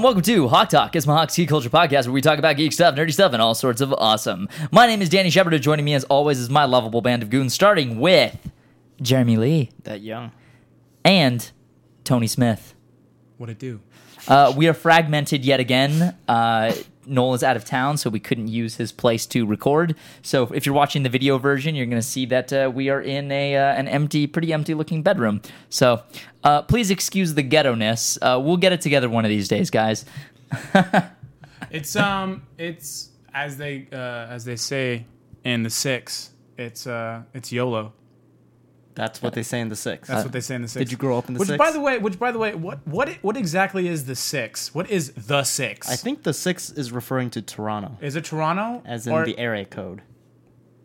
and welcome to Hawk Talk. It's my Hawks Geek Culture podcast where we talk about geek stuff, nerdy stuff, and all sorts of awesome. My name is Danny Shepard, and joining me as always is my lovable band of goons, starting with Jeremy Lee That young. and Tony Smith. What it do? Uh, we are fragmented yet again. Uh, Noel is out of town, so we couldn't use his place to record. So if you're watching the video version, you're going to see that uh, we are in a uh, an empty, pretty empty looking bedroom. So uh, please excuse the ghetto ness. Uh, we'll get it together one of these days, guys. It's um, it's as they uh, as they say in the six. It's uh, it's YOLO. That's what they say in the six. That's what they say in the six. did you grow up in the which, six? by the way, which by the way, what what what exactly is the six? What is the six? I think the six is referring to Toronto, is it Toronto? as in Or- the area code.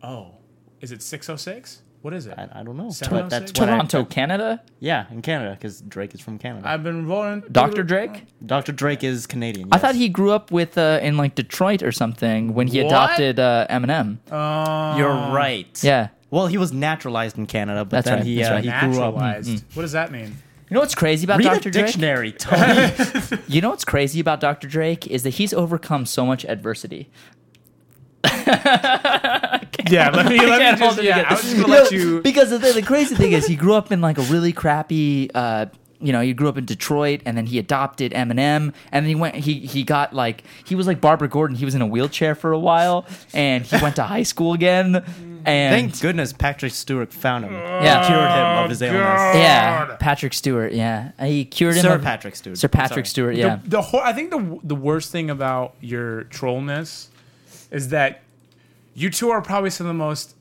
oh, is it six oh six? What is it? I, I don't know, Seven but oh that's six? what I- Toronto, Canada. yeah, in Canada, because Drake is from Canada. I've been rolling. Dr. Drake. Dr. Drake is Canadian. I thought he grew up with uh, in like Detroit or something when he What? adopted uh, Eminem. Uh, You're right. Yeah. Well, he was naturalized in Canada, but That's then right, he that's uh, right. he grew up. naturalized. What does that mean? You know what's crazy about Read Dr. a Drake? dictionary, Tony. You know what's crazy about Dr. Drake is that he's overcome so much adversity. Yeah, let me let can't me hold just it yeah. together. I was just gonna No, let you. because the, the crazy thing is he grew up in like a really crappy uh you know, he grew up in Detroit and then he adopted Eminem and then he went he he got like he was like Barbara Gordon, he was in a wheelchair for a while and he went to high school again and Thank goodness Patrick Stewart found him. Yeah. cured him of his illness. yeah, Patrick Stewart, yeah. He cured him Sir of- Patrick Stewart. Sir Patrick Sorry. Stewart, yeah. The, the whole, I think the the worst thing about your trollness is that you two are probably some of the most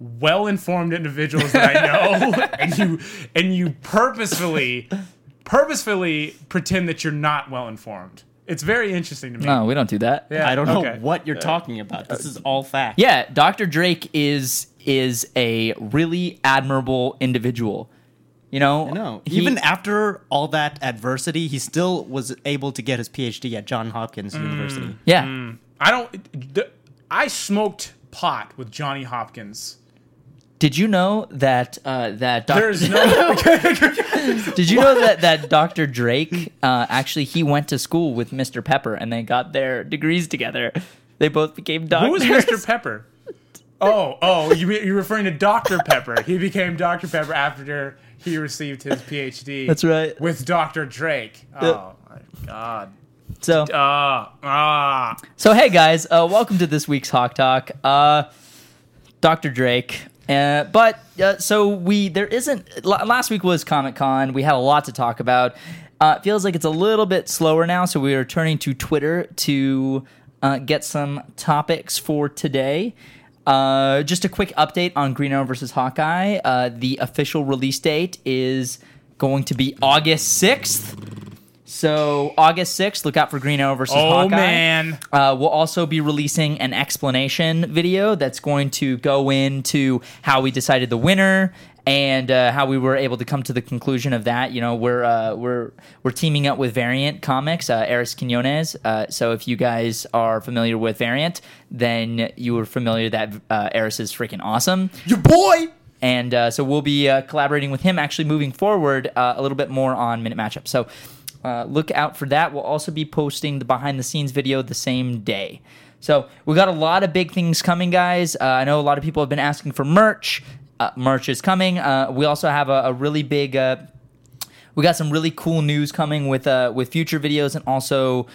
well-informed individuals that I know, and you and you purposefully purposefully pretend that you're not well-informed. It's very interesting to me. No, we don't do that. Yeah, I don't know okay. what you're talking about. This is all fact. Yeah, Dr. Drake is is a really admirable individual. You know, No, He- even after all that adversity, he still was able to get his PhD at John Hopkins Mm. University. yeah, I don't. The, I smoked pot with Johnny Hopkins. Did you know that uh, that doc- There's no. Did you know that that Dr. Drake uh, actually he went to school with Mr. Pepper and they got their degrees together. They both became doctors. Who was Mr. Pepper? Oh, oh, you, you're referring to Dr. Pepper. He became Dr. Pepper after he received his PhD. That's right. With Dr. Drake. Oh, my God. So Ah, ah. so hey guys, uh, welcome to this week's Hawk Talk. Uh, Dr. Drake. Uh, but uh, so we there isn't la- last week was Comic Con. We had a lot to talk about. Uh, it feels like it's a little bit slower now, so we are turning to Twitter to uh, get some topics for today. Uh, just a quick update on Green Arrow versus Hawkeye. Uh, the official release date is going to be August sixth. So August sixth, look out for Green Arrow versus Oh, Hawkeye. man. Uh, we'll also be releasing an explanation video that's going to go into how we decided the winner and uh, how we were able to come to the conclusion of that. You know, we're uh, we're we're teaming up with Variant Comics, uh, Eris Quinones. Uh, so if you guys are familiar with Variant, then you were familiar that uh, Eris is freaking awesome. Your boy! And uh, so we'll be uh, collaborating with him actually moving forward uh, a little bit more on Minute Matchup. So uh, look out for that. We'll also be posting the behind the scenes video the same day. So we got a lot of big things coming, guys. Uh, I know a lot of people have been asking for merch. Uh, merch is coming. Uh, we also have a, a really big. Uh, we got some really cool news coming with with future videos and also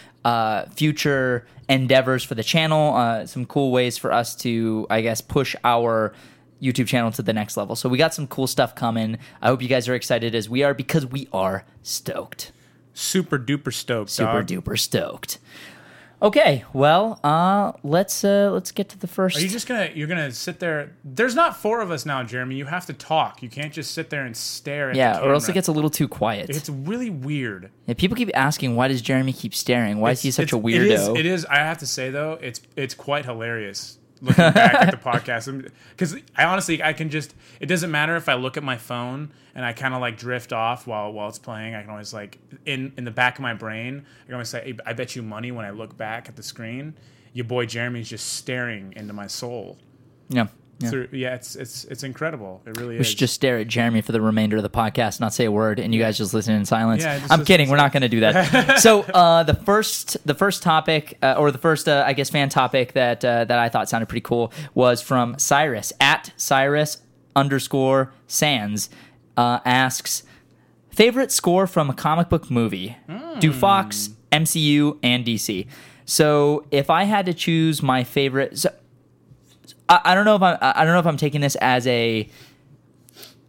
future endeavors for the channel. Some cool ways for us to, I guess, push our YouTube channel to the next level. So we got some cool stuff coming. I hope you guys are excited as we are because we are stoked, Super duper stoked. super dog. duper stoked. Okay, well, uh, let's uh, let's get to the first. Are you just gonna? You're gonna sit there? There's not four of us now, Jeremy. You have to talk. You can't just sit there and stare at. yeah, or else it gets a little too quiet. It's really weird. yeah, people keep asking, why does Jeremy keep staring? Why is he such a It's- It is, weirdo? it is. I have to say though, it's it's quite hilarious looking back at the podcast because I honestly I can just. It doesn't matter if I look at my phone and I kind of like drift off while while it's playing. I can always like in in the back of my brain. I can always say, hey, I bet you money when I look back at the screen, your boy Jeremy's just staring into my soul. Yeah. Through. Yeah, it's it's it's incredible. It really We is. should just stare at Jeremy for the remainder of the podcast, not say a word, and you guys just listen in silence. Yeah, I'm kidding. in We're not going to do that. so uh, the first, the first topic, uh, or the first, uh, I guess, fan topic that uh, that I thought sounded pretty cool was from Cyrus at Cyrus underscore Sands uh, asks favorite score from a comic book movie. Do Fox, MCU, and DC. So if I had to choose my favorite. So, I, I don't know if I'm I don't know if I'm taking this as a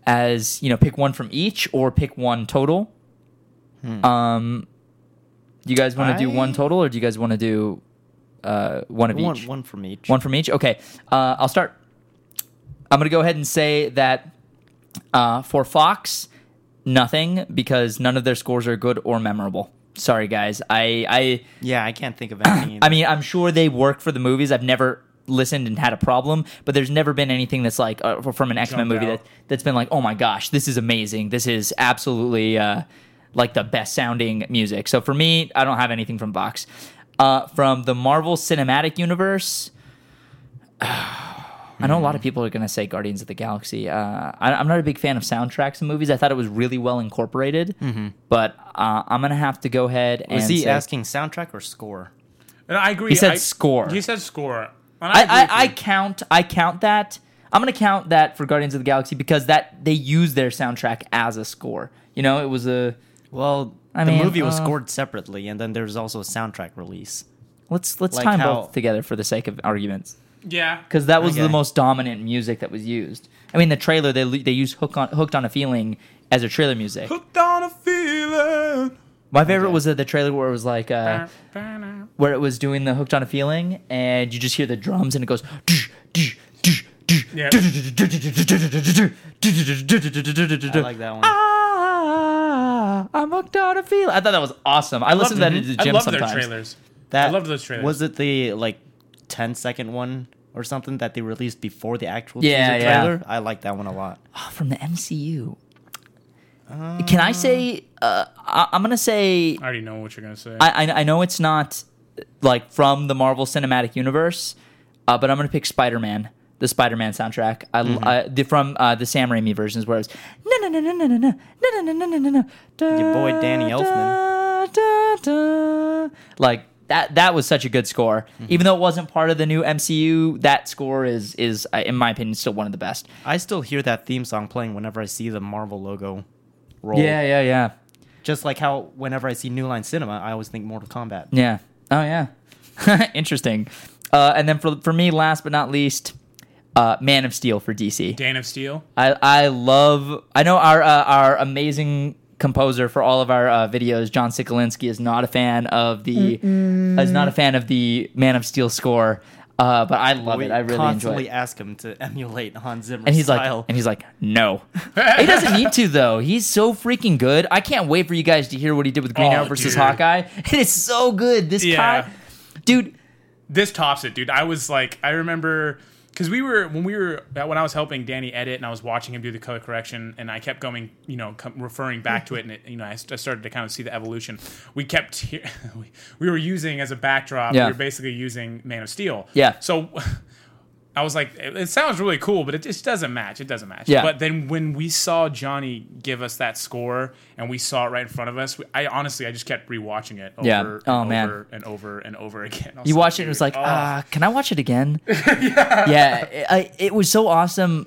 as you know pick one from each or pick one total. Um, do you guys want to do one total or do you guys want to do uh, one of One, each? one from each. One from each. Okay, uh, I'll start. I'm gonna go ahead and say that uh, for Fox, nothing because none of their scores are good or memorable. Sorry, guys. I I Yeah, I can't think of anything. I mean, I'm sure they work for the movies. I've never listened and had a problem, but there's never been anything that's like uh, from an X Men movie out. that that's been like, oh my gosh, this is amazing. This is absolutely uh, like the best sounding music. So for me, I don't have anything from Fox. Uh, from the Marvel Cinematic Universe, I know a lot of people are going to say Guardians of the Galaxy. Uh, I, I'm not a big fan of soundtracks in movies. I thought it was really well incorporated, but uh, I'm going to have to go ahead and Was he say- asking soundtrack or score? And I agree. He said I- score. He said score. And I, I, I count I count that. I'm gonna count that for Guardians of the Galaxy because that they use their soundtrack as a score. You know, it was a Well, I the mean, movie was uh, scored separately, and then there's also a soundtrack release. let's let's Like time how- both together for the sake of arguments yeah. because that was the most dominant music that was used. I mean, the trailer they they used hook on hooked on a feeling as a trailer music. Hooked on a feeling. My favorite was uh, the trailer where it was like uh, where it was doing the hooked on a feeling and you just hear the drums and it goes. Yeah. I like that one. Ah, I'm hooked on a feeling. I thought that was awesome. I listened to that at the I gym love sometimes. their trailers. That I loved those trailers. Was it the like 10 second one or something that they released before the actual Yeah, teaser yeah. trailer? I like that one a lot. Oh, from the MCU. Can I say? Uh, I, I'm gonna say. I already know what you're gonna say. I, I I know it's not like from the Marvel Cinematic Universe, uh, but I'm gonna pick Spider Man. The Spider-Man soundtrack, I, I the, from uh, the Sam Raimi versions, where it's no no no no no no no no no no no no no no. Your boy Danny Elfman. Da, da. Like that. That was such a good score. Even though it wasn't part of the new MCU, that score is is, uh, in my opinion, still one of the best. I still hear that theme song playing whenever I see the Marvel logo roll. Yeah, yeah, yeah. Just like how whenever I see New Line Cinema, I always think Mortal Kombat. Yeah. Oh yeah. Interesting. Uh, and then for for me, last but not least, uh, Man of Steel for DC. Dan of Steel. I I love. I know our uh, our amazing composer for all of our uh, videos, John Sikolinski, is not a fan of the is not a fan of the Man of Steel score. Uh, but I love we it. I really enjoy constantly it. ask him to emulate Hans Zimmer's And he's style. like, and he's like, no. he doesn't need to though. He's so freaking good. I can't wait for you guys to hear what he did with Green Oh, Arrow versus dude. Hawkeye. It is so good. This Yeah. guy, dude. This tops it, dude. I was like, I remember because we were when we were when I was helping Danny edit and I was watching him do the color correction and I kept going, you know, com- referring back to it and it, you know I, st- I started to kind of see the evolution. We kept he- we, we were using as a backdrop. Yeah. We were basically using Man of Steel. Yeah. So. I was like, it, it sounds really cool, but it just doesn't match. It doesn't match. Yeah. But then when we saw Johnny give us that score and we saw it right in front of us, we, I honestly, I just kept rewatching it over Yeah. and Oh, man. over and over and over again. You watched it and it was like, oh. ah, can I watch it again? yeah. it, I, it was so awesome.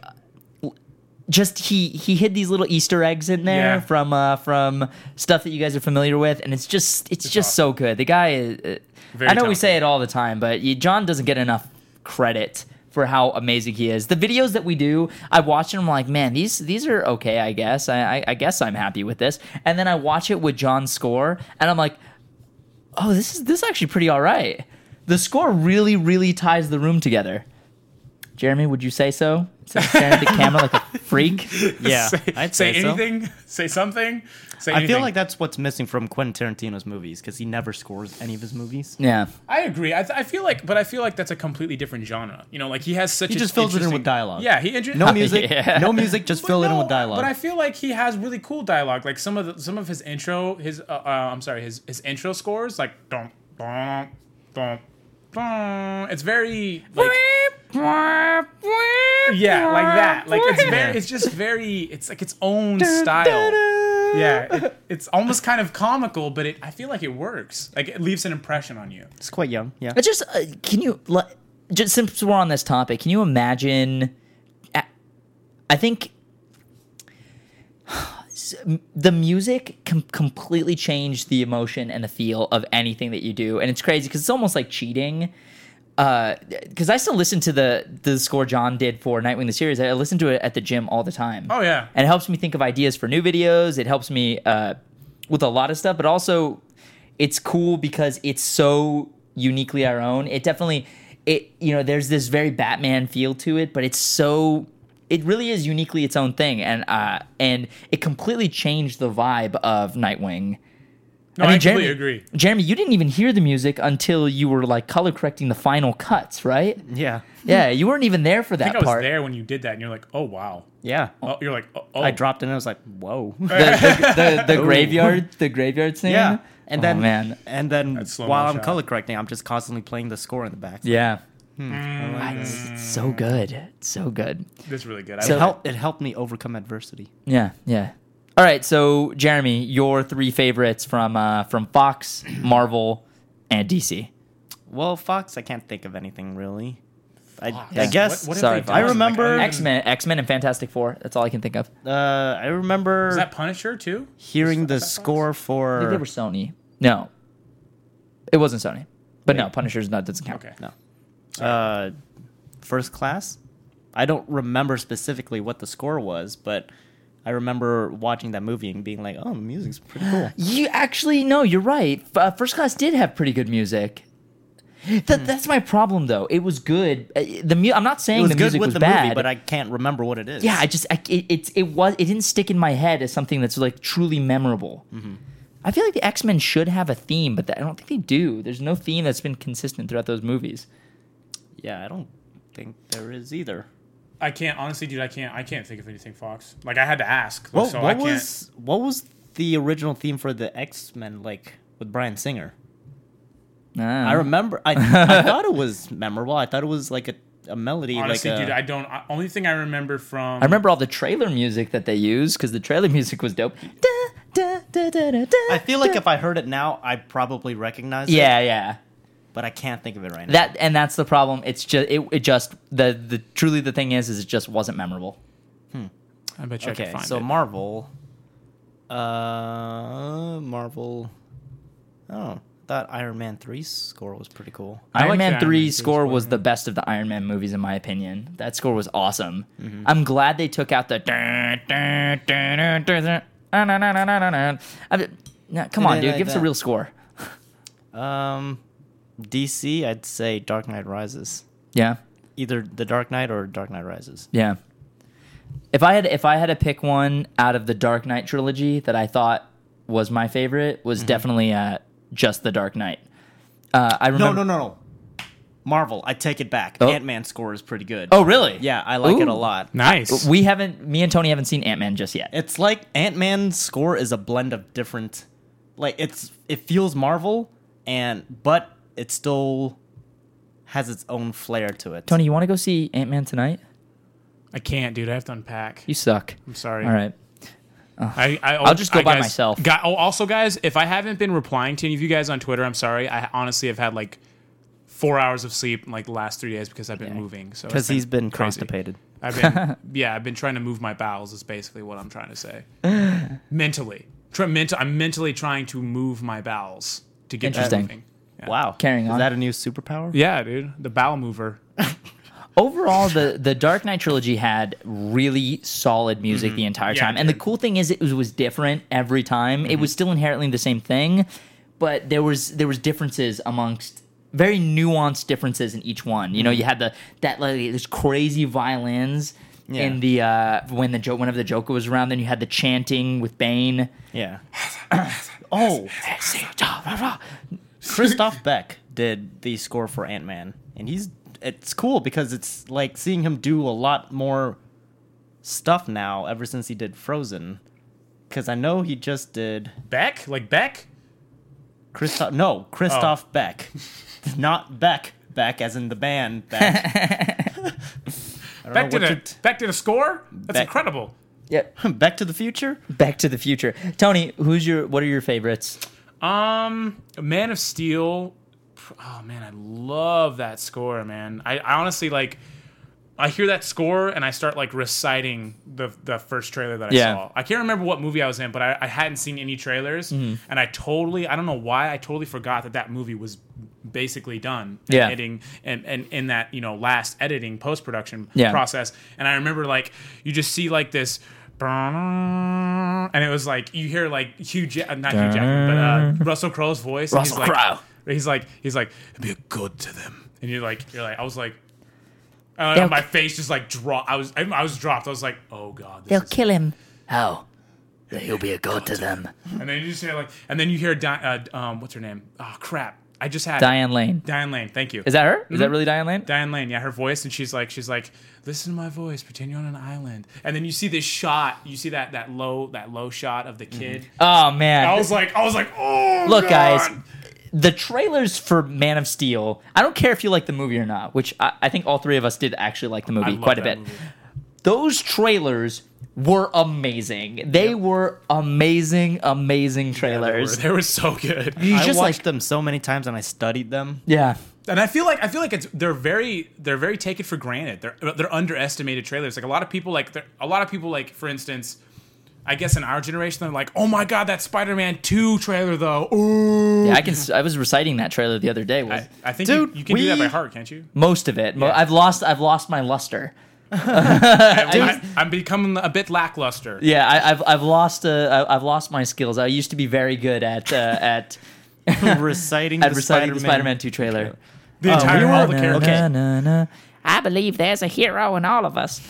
Just he he hid these little Easter eggs in there Yeah. from uh from stuff that you guys are familiar with, and it's just it's, just so good. The guy is. Uh, I know we say it all the time, but you, John doesn't get enough credit for how amazing he is. The videos that we do, I watch and I'm like, man, these these are okay. I guess I, I, I guess I'm happy with this. And then I watch it with John's score, and I'm like, oh, this is this is actually pretty all right. The score really, really ties the room together. Jeremy, would you say so? So staring at the camera like a freak. yeah, say, I'd say say, so. anything, say something, say anything. I anything. feel like that's what's missing from Quentin Tarantino's movies because he never scores any of his movies. Yeah, I agree. I, th- I feel like, but I feel like that's a completely different genre. You know, like he has such. He a just fills it in with dialogue. Yeah, he inter- No music, Yeah. no music, just But fill it in with dialogue. But I feel like he has really cool dialogue. Like some of the, some of his intro, his uh, uh, I'm sorry, his his intro scores like dum dum dum dum. It's very like Yeah, like that. Like it's very, it's just very, it's like its own style. Yeah, it, it's almost kind of comical, but it, I feel like it works. Like it leaves an impression on you. It's quite young. Yeah. I just uh, can you le- just since we're on this topic, can you imagine? I- I think the music com- completely changed the emotion and the feel of anything that you do, and it's crazy because it's almost like cheating. Because I still listen to the the score John did for Nightwing the series. I listen to it at the gym all the time. Oh, yeah. and it helps me think of ideas for new videos. It helps me uh, with a lot of stuff, but also it's cool because it's so uniquely our own. It definitely it you know there's this very Batman feel to it, but it's so it really is uniquely its own thing, and uh and it completely changed the vibe of Nightwing. No, I, completely agree. Jeremy, you didn't even hear the music until you were like color correcting the final cuts, right? Yeah. Yeah, you weren't even there for I that think I was part. there when you did that, and you're like, oh wow. Yeah. Oh, you're like, oh, oh. I dropped in, and I was like, whoa. The, the, the, the graveyard, the graveyard scene. yeah. And Oh, then man, and then while I'm shot. color correcting, I'm just constantly playing the score in the back. yeah, Hmm. Ah, it's, it's so good, it's so good. That's really good. I It, helped, it helped me overcome adversity. Yeah, yeah. All right, so Jeremy, your three favorites from uh, from Fox, Marvel, and DC. Well, Fox, I can't think of anything really. I, Fox. I guess What- what Sorry, Fox. I remember- Like, X Men, X Men, and Fantastic Four. That's all I can think of. uh, I remember Is that Punisher too? hearing the Is Fox? score I think they were for Sony. No, it wasn't Sony. But no, Punisher's not doesn't count. Okay. no uh, First Class. I don't remember specifically what the score was, but I remember watching that movie and being like, "Oh, the music's pretty cool." You actually no, you're right. Uh, First Class did have pretty good music. That, Hmm. That's my problem, though. It was good. Uh, The mu- I'm not saying It was the good music with was the bad, movie, but I can't remember what it is. yeah, I just I, it, it it was it didn't stick in my head as something that's like truly memorable. Mm-hmm. I feel like the X Men should have a theme, but I don't think they do. There's no theme that's been consistent throughout those movies. yeah, I don't think there is either. I can't honestly, dude. I can't. I can't think of anything Fox. Like I had to ask. What, so I what can't. was what was the original theme for the X Men like with Bryan Singer? Nah. I remember. I, I thought it was memorable. I thought it was like a, a melody. Honestly, like a, dude, I don't. I, only thing I remember from. I remember all the trailer music that they used because the trailer music was dope. Da, da, da, da, da, da, I feel like da. if I heard it now, I probably recognize it. yeah, yeah but I can't think of it right now. That and that's the problem. It's just it, it just the the truly the thing is is it just wasn't memorable. Hmm. I bet you okay, I can find so it. Marvel. Uh, Marvel. Oh, that Iron Man 3 score was pretty cool. Iron, like Man, 3 Iron score, was the best of the Iron Man movies, in my opinion. That score was awesome. Mm-hmm. I'm glad they took out the. Come on, dude. Give us a real score. um, DC, I'd say Dark Knight Rises. Yeah. Either The Dark Knight or Dark Knight Rises. Yeah. If I had if I had to pick one out of the Dark Knight trilogy that I thought was my favorite was Mm-hmm. definitely uh, just the Dark Knight. Uh, I No, remember. no, no, no. Marvel, I take it back. Oh. Ant Man score is pretty good. Oh, really? yeah, I like it a lot. nice. We haven't. Me and Tony haven't seen Ant Man just yet. It's like Ant Man's score is a blend of different, like it's it feels Marvel, and but it still has its own flair to it. Tony, you want to go see Ant Man tonight? I can't, dude. I have to unpack. You suck. I'm sorry. All right. I, I, I'll just go I by guys- myself. Guy, oh, also, guys, if I haven't been replying to any of you guys on Twitter, I'm sorry. I honestly have had like four hours of sleep in like the last three days because I've been moving. So because he's been crazy. constipated. I've been, yeah, I've been trying to move my bowels. Is basically what I'm trying to say. mentally, Try, mental. I'm mentally trying to move my bowels to get Interesting. moving. Yeah. Wow, Carrying on. is that a new superpower? Yeah, dude, the bowel mover. Overall, the the Dark Knight trilogy had really solid music the entire Mm-hmm. Yeah, time, and the cool thing is it was, was different every time. It Mm-hmm. was still inherently the same thing, but there was there was differences amongst very nuanced differences in each one. You know, Mm-hmm. you had the that like this crazy violins. Yeah. In the uh, when the joke whenever the Joker was around, then you had the chanting with Bane. Yeah. oh, Christoph Beck did the score for Ant Man, and he's it's cool because it's like seeing him do a lot more stuff now ever since he did Frozen. Because I know he just did Beck, like Beck. Christoph. No, Christoph oh. Beck, not Beck. back as in the band. Back, I don't Back to know the what back to the score. That's Back- incredible. Yeah. Back to the Future. Back to the Future. Tony, who's your? What are your favorites? Um, Man of Steel. Oh man, I love that score, man. I, I honestly like. I hear that score and I start like reciting the the first trailer that I Yeah. saw. I can't remember what movie I was in, but I, I hadn't seen any trailers, Mm-hmm. and I totally I don't know why I totally forgot that that movie was basically done. and Yeah. editing and and in that you know last editing post production Yeah. process, and I remember like you just see like this. And it was like you hear like Hugh, ja- not Hugh Jackman, but uh, Russell Crowe's voice. and Russell he's like, Crowe. He's like, he's like, be a good to them, and you're like, you're like, I was like, I don't know, They'll- my face just like dropped. I was, I, I was dropped. I was like, oh god, this They'll is- kill him. How? He'll be a god to them. And then you just hear like, and then you hear, Di- uh, um, what's her name? Oh crap, I just had Diane Lane. Diane Lane. Thank you. Is that her? Is that really Diane Lane? Diane Lane, yeah, her voice, and she's like, she's like, listen to my voice, pretend you're on an island, and then you see this shot, you see that that low that low shot of the kid. Mm-hmm. Oh man. I was like, I was like, oh, Look, guys, the trailers for Man of Steel. I don't care if you like the movie or not, which I, I think all three of us did actually like the I movie love quite a bit. movie. Those trailers were amazing. They were amazing, amazing trailers. They were so good. You I just watched like, them so many times and I studied them. yeah, and I feel like I feel like it's they're very they're very taken for granted. They're they're underestimated trailers. Like a lot of people like a lot of people like for instance, I guess in our generation they're like, oh my god, that Spider-Man two trailer though. Ooh. yeah. I can. s- I was reciting that trailer the other day. Was I, I think Dude, you, you can do that by heart, can't you? most of it. Yeah. I've lost. I've lost my luster. I, am becoming a bit lackluster. Yeah, I, I've I've lost. Uh, I- I've lost my skills. I used to be very good at uh, at reciting at the reciting the Spider-Man. Spider-Man two trailer. The entire we all were- the characters. Okay. Na, na, na. I believe there's a hero in all of us.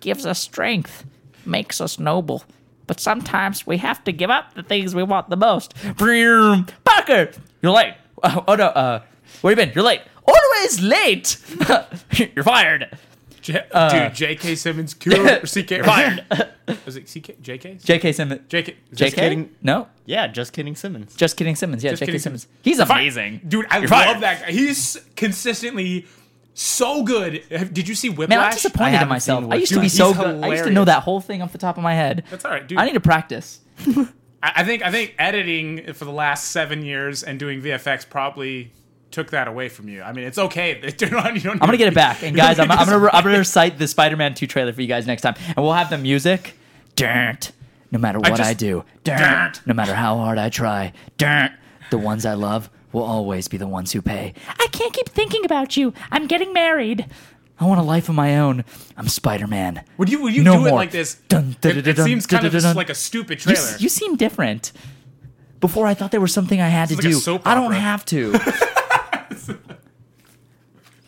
Gives us strength, makes us noble. But sometimes we have to give up the things we want the most. Vroom. Parker, you're late. Oh, oh no, uh, where you been? You're late. Always late. you're fired. J- Uh, dude, J.K. Simmons, cool. or C.K. Fired. Was it C.K. J.K. J.K. Simmons. J.K. J.K. kidding. No, Yeah, just kidding, Simmons. just kidding. Simmons. Yeah, Just J.K. kidding, Simmons. Simmons. He's amazing, dude. I You're love fired. that guy. He's consistently so good. Have- Did you see Whiplash? Man, I'm disappointed in haven't myself. seen I used to Dude, be so he's good. I used to hilarious. know that whole thing off the top of my head. That's all right, dude. I need to practice. I I think I think editing for the last seven years and doing VFX probably took that away from you. I mean, it's okay. You don't, you don't I'm gonna get it back. And guys, I'm, I'm gonna I'm gonna recite the Spider-Man 2 trailer for you guys next time, and we'll have the music. Dirt. No matter what I, just- do, dirt. No matter how hard I try, dirt. The ones I love will always be the ones who pay. I can't keep thinking about you. I'm getting married. I want a life of my own. I'm Spider-Man. Would you would you No do it like this? Dun, it, it dun, seems dun, kind of dun, dun. like a stupid trailer. you seem different. Before I thought there was something I had to like a do. I don't have to.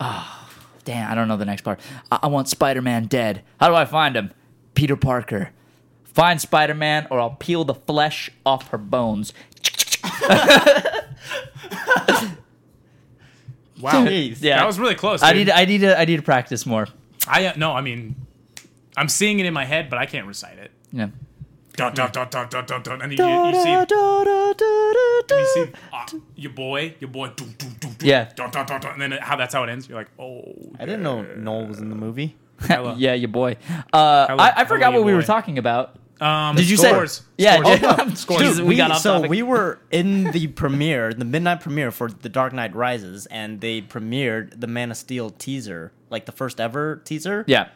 Oh, damn! I don't know the next part. I, I want Spider-Man dead. How do I find him? Peter Parker. Find Spider-Man, or I'll peel the flesh off her bones. wow, Jeez. Yeah. that was really close. I dude. need. I need to. I need to practice more. I uh, no, I mean, I'm seeing it in my head, but I can't recite it. Yeah. Dun, dun, dun, dun, dun, dun, dun. And you, you, you see, you see uh, your boy, your boy. Dun, dun, dun, dun, Yeah. Dun, dun, dun, dun, and then how that's how it ends. You're like, oh. I didn't know Noel was in the movie. Hella. yeah, your boy. Uh, Hello- I, I hello, forgot your what we were boy. talking about. Um, Did you scores. say? Yeah, Scores. yeah. Scores. Jesus, we, got off so topic. we were in the premiere, the midnight premiere for The Dark Knight Rises, and they premiered the Man of Steel teaser, like the first ever teaser. yeah.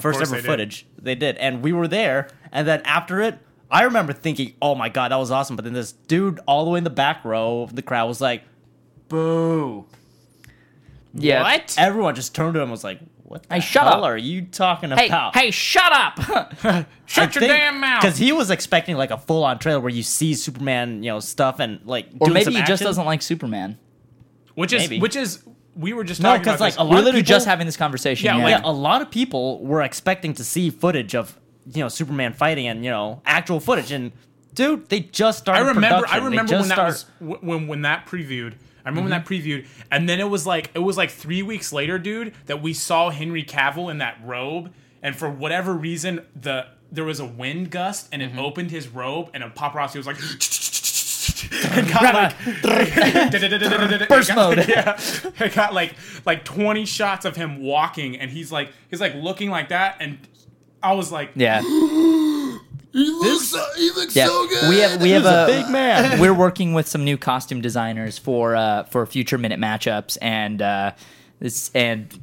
First ever they did. footage. They did, and we were there. And then after it, I remember thinking, "Oh my god, that was awesome!" But then this dude, all the way in the back row of the crowd, was like, "Boo!" Yeah. What? Everyone just turned to him and was like, "What the Hey, shut hell up. are you talking Hey, about?" hey, shut up! Shut your damn mouth. Because he was expecting like a full-on trailer where you see Superman, you know, stuff and like, or doing maybe some he just doesn't like Superman. which is maybe. which is we were just No, talking 'cause, about like, this. a lot We're of literally people- just having this conversation. Yeah, Yeah, like- Yeah, a lot of people were expecting to see footage of you know Superman fighting and you know actual footage, and dude, they just started. I remember. I production. They remember when that was when when that previewed. I remember when mm-hmm. that previewed, and then it was like it was like three weeks later, dude, that we saw Henry Cavill in that robe, and for whatever reason, the there was a wind gust, and it mm-hmm. opened his robe, and a paparazzi was like, it got like Burst mode. Yeah, it got like like twenty shots of him walking, and he's like he's like looking like that, and I was like, Yeah. He looks, so, he looks Yeah, so good. we have we have a a, big man. We're working with some new costume designers for uh, for future minute matchups, and uh, this and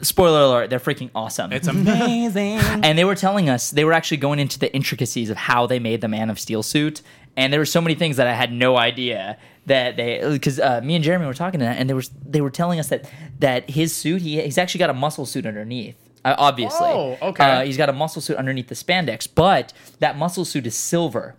spoiler alert, they're freaking awesome. it's amazing. and they were telling us they were actually going into the intricacies of how they made the Man of Steel suit, and there were so many things that I had no idea that they because uh, me and Jeremy were talking to that, and they were they were telling us that that his suit he, he's actually got a muscle suit underneath. Uh, obviously, Oh, okay. Uh, he's got a muscle suit underneath the spandex, but that muscle suit is silver.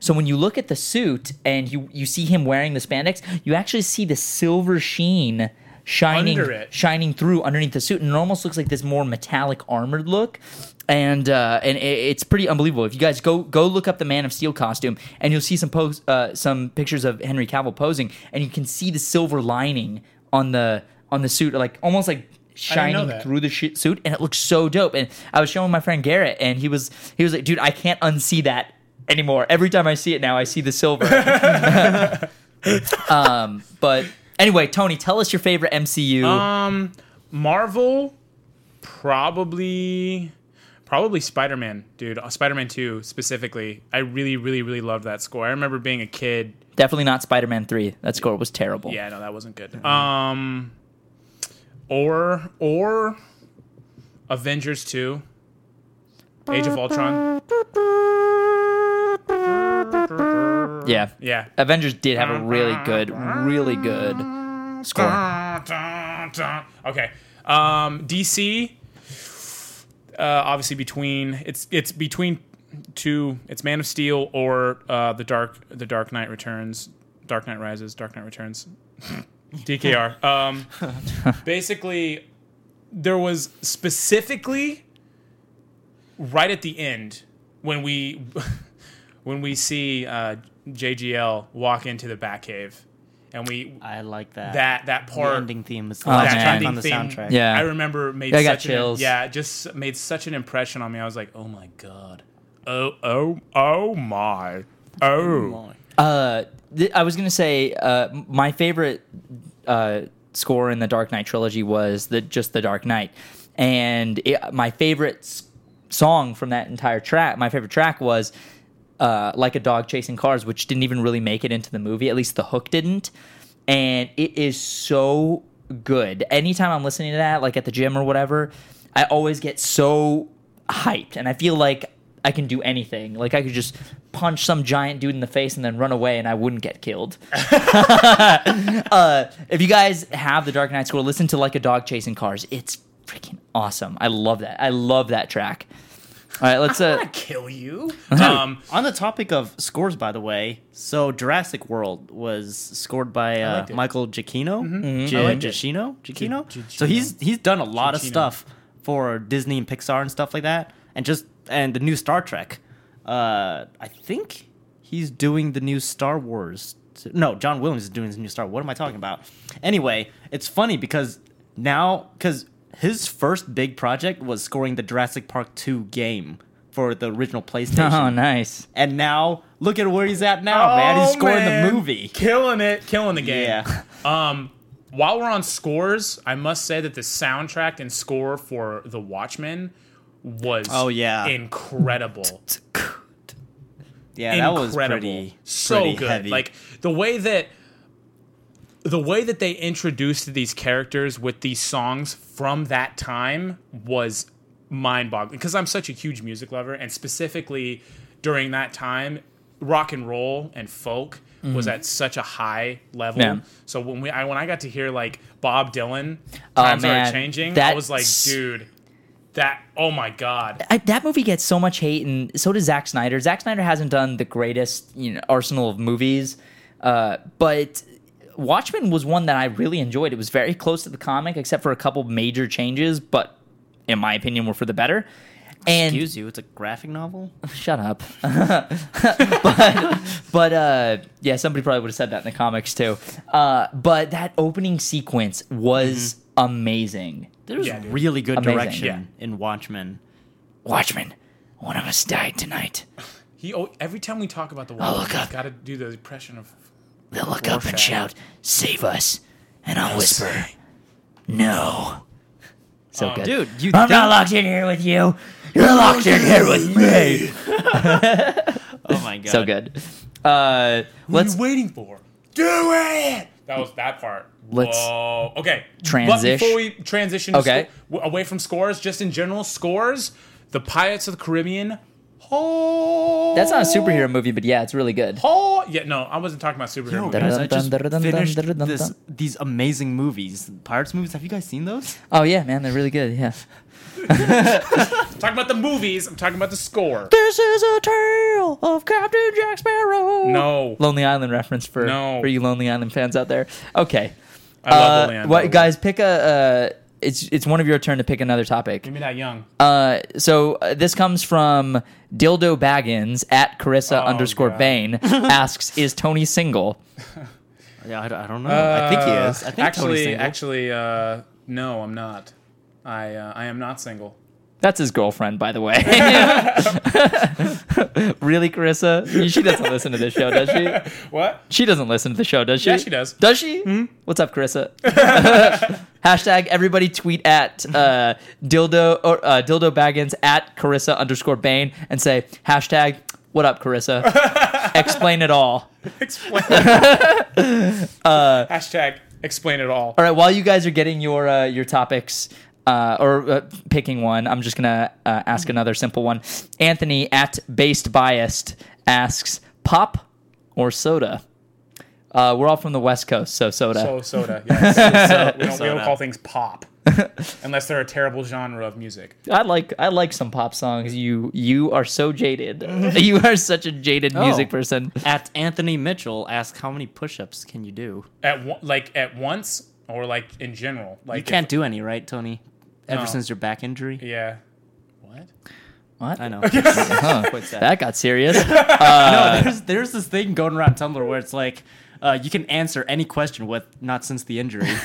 So when you look at the suit and you you see him wearing the spandex, you actually see the silver sheen shining shining through underneath the suit, and it almost looks like this more metallic armored look. And uh, and it, it's pretty unbelievable. If you guys go go look up the Man of Steel costume, and you'll see some pose uh, some pictures of Henry Cavill posing, and you can see the silver lining on the on the suit, like almost like shining through the sh- suit, and it looks so dope. And I was showing my friend Garrett, and he was he was like, "Dude, I can't unsee that anymore. Every time I see it now, I see the silver." um, but anyway, Tony, tell us your favorite MCU. Um, Marvel, probably, probably Spider Man, dude. Spider Man Two specifically. I really, really, really loved that score. I remember being a kid. Definitely not Spider Man Three. That score was terrible. Yeah, no, that wasn't good. Um, or or Avengers Two, Age of Ultron. yeah. Yeah. Avengers did have a really good, really good score. Okay. Um, DC. Uh, obviously, between it's it's between two. It's Man of Steel or uh, the Dark the Dark Knight Returns, Dark Knight Rises, Dark Knight Returns, DKR. Um, basically, there was specifically right at the end when we when we see uh, JGL walk into the Batcave, and we I like that. that that the part ending theme is the Oh, last man. track ending on the theme, soundtrack. Yeah. I remember made I got such chills. An, yeah, it just made such an impression on me. I was like, oh my god, oh oh oh my, oh. Uh, th- I was gonna say uh, my favorite uh, score in the Dark Knight trilogy was the just the Dark Knight, and it, my favorite s- song from that entire track, my favorite track was uh, "Like a Dog Chasing Cars," which didn't even really make it into the movie. At least the hook didn't, and it is so good. Anytime I'm listening to that, like at the gym or whatever, I always get so hyped, and I feel like I can do anything. Like I could just punch some giant dude in the face and then run away, and I wouldn't get killed. uh, if you guys have the Dark Knight score, listen to "Like a Dog Chasing Cars." It's freaking awesome. I love that. I love that track. All right, let's. Uh, Kill you. um, On the topic of scores, by the way, so Jurassic World was scored by uh, liked it. Michael Giacchino. Mm-hmm. Gi- I liked it. Giacchino? Giacchino? Gi- So he's he's done a lot of Giacchino. stuff for Disney and Pixar and stuff like that, and just and the new Star Trek. Uh, I think he's doing the new Star Wars. No, John Williams is doing the new Star. What am I talking about? Anyway, it's funny because now because his first big project was scoring the Jurassic Park 2 game for the original PlayStation. oh, nice. And now look at where he's at now, man. He's Oh, scoring man. the movie. killing it, killing the game. Yeah. Um, while we're on scores, I must say that the soundtrack and score for The Watchmen was Oh, yeah. incredible. Yeah, that was incredible. pretty, so pretty good. heavy. Like the way that the way that they introduced these characters with these songs from that time was mind-boggling because I'm such a huge music lover and specifically during that time rock and roll and folk was at such a high level. Mm-hmm. So when we I, when I got to hear like Bob Dylan Oh, times man. are changing, I That was like, dude, that oh my god. I, that movie gets so much hate, and so does Zack Snyder. Zack Snyder hasn't done the greatest, you know, arsenal of movies, uh, but Watchmen was one that I really enjoyed. It was very close to the comic, except for a couple major changes, but in my opinion, were for the better. And Excuse you, it's a graphic novel? shut up. but but uh, yeah, somebody probably would have said that in the comics too. Uh, but that opening sequence was amazing. There's Yeah, really good Amazing. direction Yeah. in Watchmen. Watchmen, one of us died tonight. He oh, every time we talk about the Oh, Wild, look he's up. got to do the impression of. They'll look up and shout, "Save us!" And I'll whisper, "No." So Um, good. Dude, you I'm not locked in here with you. You're locked in here with me. Oh my god. so good. Uh, What's let's waiting for? Do it. That was that part. Let's Whoa. Okay. But before we transition to Okay. sco- w- away from scores, just in general, scores. The Pirates of the Caribbean. Oh. That's not a superhero movie, but yeah, it's really good. Oh yeah, no, I wasn't talking about superhero. Yo, movies. guys, I just finished this, these amazing movies, Pirates movies. Have you guys seen those? Oh yeah, man, they're really good. Yeah. Talking about the movies. I'm talking about the score. This is a tale of Captain Jack Sparrow. No. Lonely Island reference for No. for you Lonely Island fans out there. Okay. I love Uh, Lonely Island, what by the way. guys pick a? Uh, it's it's one of your turn to pick another topic. Give me that young. Uh, so uh, this comes from Dildo Baggins at Carissa Oh, underscore God. Bain asks, "Is Tony single?" Yeah, I, don't- I don't know. I think he is. I think actually, Tony's actually, uh, no, I'm not. I uh, I am not single. That's his girlfriend, by the way. really, Carissa? She doesn't listen to this show, does she? What? She doesn't listen to the show, does she? Yeah, she does. Does she? What's up, Carissa? Hashtag everybody tweet at uh, dildo or uh, dildo baggins at Carissa underscore Bain and say hashtag what up, Carissa? Explain it all. Explain. Uh, Hashtag explain it all. All right, while you guys are getting your uh, your topics uh, or uh, picking one, I'm just gonna uh, ask another simple one. Anthony at based biased asks pop or soda. Uh, we're all from the West Coast, so soda. So soda. Yes. we, don't, we don't call things pop unless they're a terrible genre of music. I like I like some pop songs. You you are so jaded. you are such a jaded music Oh. person. At Anthony Mitchell asks, "How many push-ups can you do?" At one, like at once or like in general. Like You can't do any, right, Tony? Ever No. since your back injury. Yeah. What? What? I know. Huh. Quite sad. That got serious. no, there's there's this thing going around Tumblr where it's like uh, you can answer any question with "not since the injury."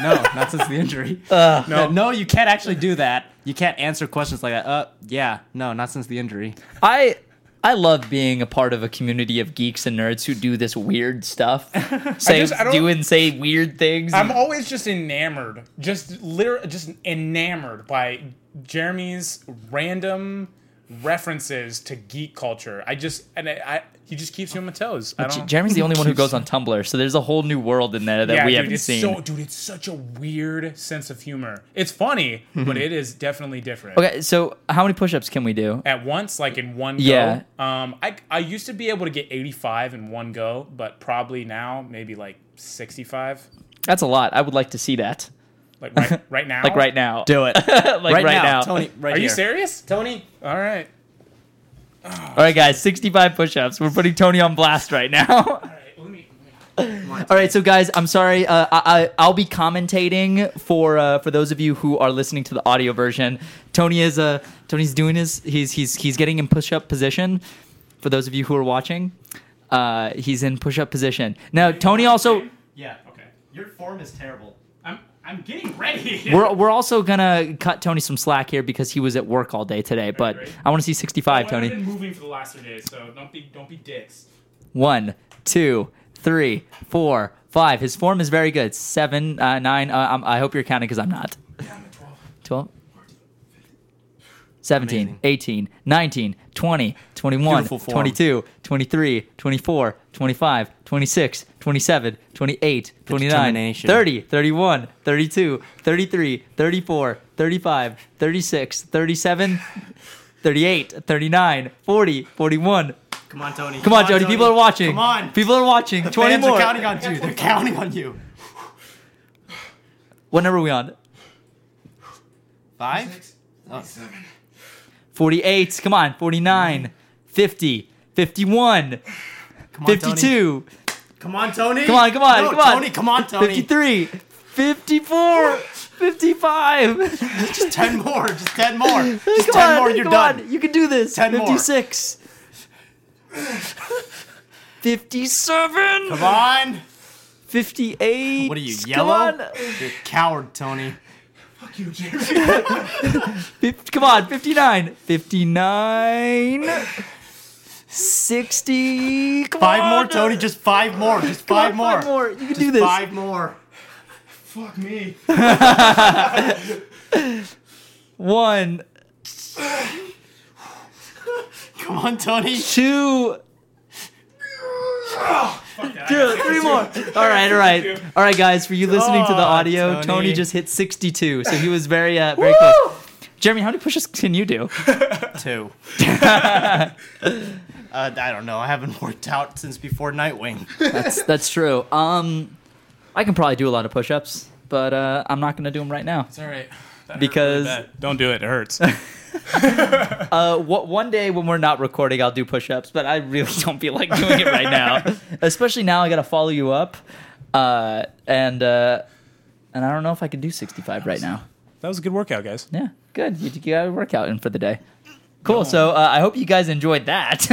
no, not since the injury. no, no, you can't actually do that. You can't answer questions like that. Uh, yeah, no, not since the injury. I I love being a part of a community of geeks and nerds who do this weird stuff. Say just- I do and say weird things. I'm always just enamored, just literally, just enamored by Jeremy's random references to geek culture. I just and I, I he just keeps me on my toes. I don't. Jeremy's the only one who goes on Tumblr, so there's a whole new world in there that yeah, we dude, haven't it's seen. so dude, it's such a weird sense of humor. It's funny, but it is definitely different. okay, so how many push-ups can we do? At once, like in one Yeah. go. Um, I I used to be able to get 85 in one go, but probably now maybe like 65. That's a lot. I would like to see that. Like right right now. Like right now. Do it like right, now. Tony. Right Are you serious? Tony? All right. All right, guys, 65 push-ups. We're putting Tony on blast right now. All right. Let me. All right, so guys, I'm sorry. Uh, I, I I'll be commentating for uh, for those of you who are listening to the audio version. Tony is uh Tony's doing his he's he's he's getting in push up position. For those of you who are watching, uh, he's in push up position now. Tony also Yeah. Okay. Your form is terrible. I'm I'm getting ready. we're we're also gonna cut Tony some slack here because he was at work all day today. But. I want to see 65, I've Tony. been moving for the last three days, so don't be don't be dicks. One, two, three, four, five. His form is very good. Seven, uh, nine. Uh, I'm, I hope you're counting because I'm not. Yeah, I'm at 12. 12, 17, Amazing. 18, 19, 20, 21, 22, 23, 24, 25, 26, 27, 28, 29, 30, 31, 32, 33, 34, 35, 36, 37, 38, 39, 40, 41. Come on, Tony. Come on, Jody. People are watching. Come on. People are watching. 20 Fans more. are counting on you. They're counting on you. What number are we on? Five? Oh. 48. Come on. 49, 50, 51, Come on, Tony. 52. Come on, Tony. Come on, come on, No, come on. Tony, come on, Tony. 53, 54, 55. Just 10 more. Just 10 more. Just come 10 on, more. You're come done. on. You can do this. 10 more. 56. 57. Come on. 58. What are you, yellow? You're a coward, Tony. Fuck you, Jeremy. Come on, 59. 59. 60. Come Five on. more, Tony. Just five more. Just Come on, five more. Five more. You can Just do this. Five more. Fuck me. One, Come on, Tony. two, two, three more. All right, all right, all right, guys. For you listening to the Oh, audio, Tony. Tony. just hit 62, so he was very, uh, very close. Jeremy, how many push-ups can you do? Two. uh, I don't know. I haven't worked out since before Nightwing. That's that's true. Um, I can probably do a lot of push-ups, but uh, I'm not gonna do them right now. It's all right. That Because- really don't do it. It hurts. Uh, wh- one day when we're not recording, I'll do push-ups, but I really don't feel like doing it right now. Especially now, I gotta follow you up, uh, and uh, and I don't know if I can do 65 right now. that was a good workout, guys. Yeah, good. You, you got a workout in for the day. Cool. So uh, I hope you guys enjoyed that.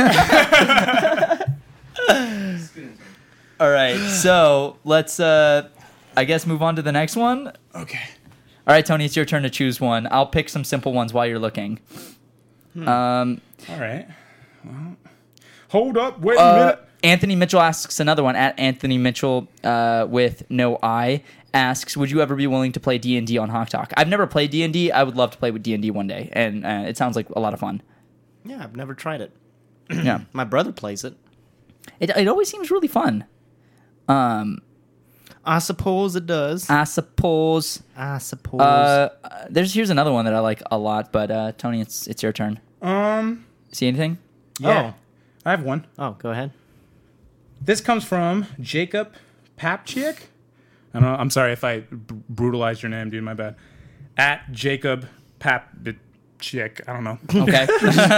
All right. So let's, uh, I guess, move on to the next one. Okay. All right, Tony, it's your turn to choose one. I'll pick some simple ones while you're looking. Um, All right. Well, hold up. Wait a uh, minute. Anthony Mitchell asks another one at Anthony Mitchell uh, with no I asks, "Would you ever be willing to play D and D on Hawk Talk?" I've never played D and D. I would love to play with D and D one day, and uh, it sounds like a lot of fun. Yeah, I've never tried it. yeah, My brother plays it. it it always seems really fun. Um, I suppose it does. I suppose. I suppose. Uh, there's here's another one that I like a lot, but uh, Tony, it's it's your turn. Um. See anything? Yeah. I have one. oh, oh, go ahead. This comes from Jacob Papchik. I don't know. I'm sorry if I b- brutalized your name, dude. My bad. At Jacob Papchik. I don't know. Okay.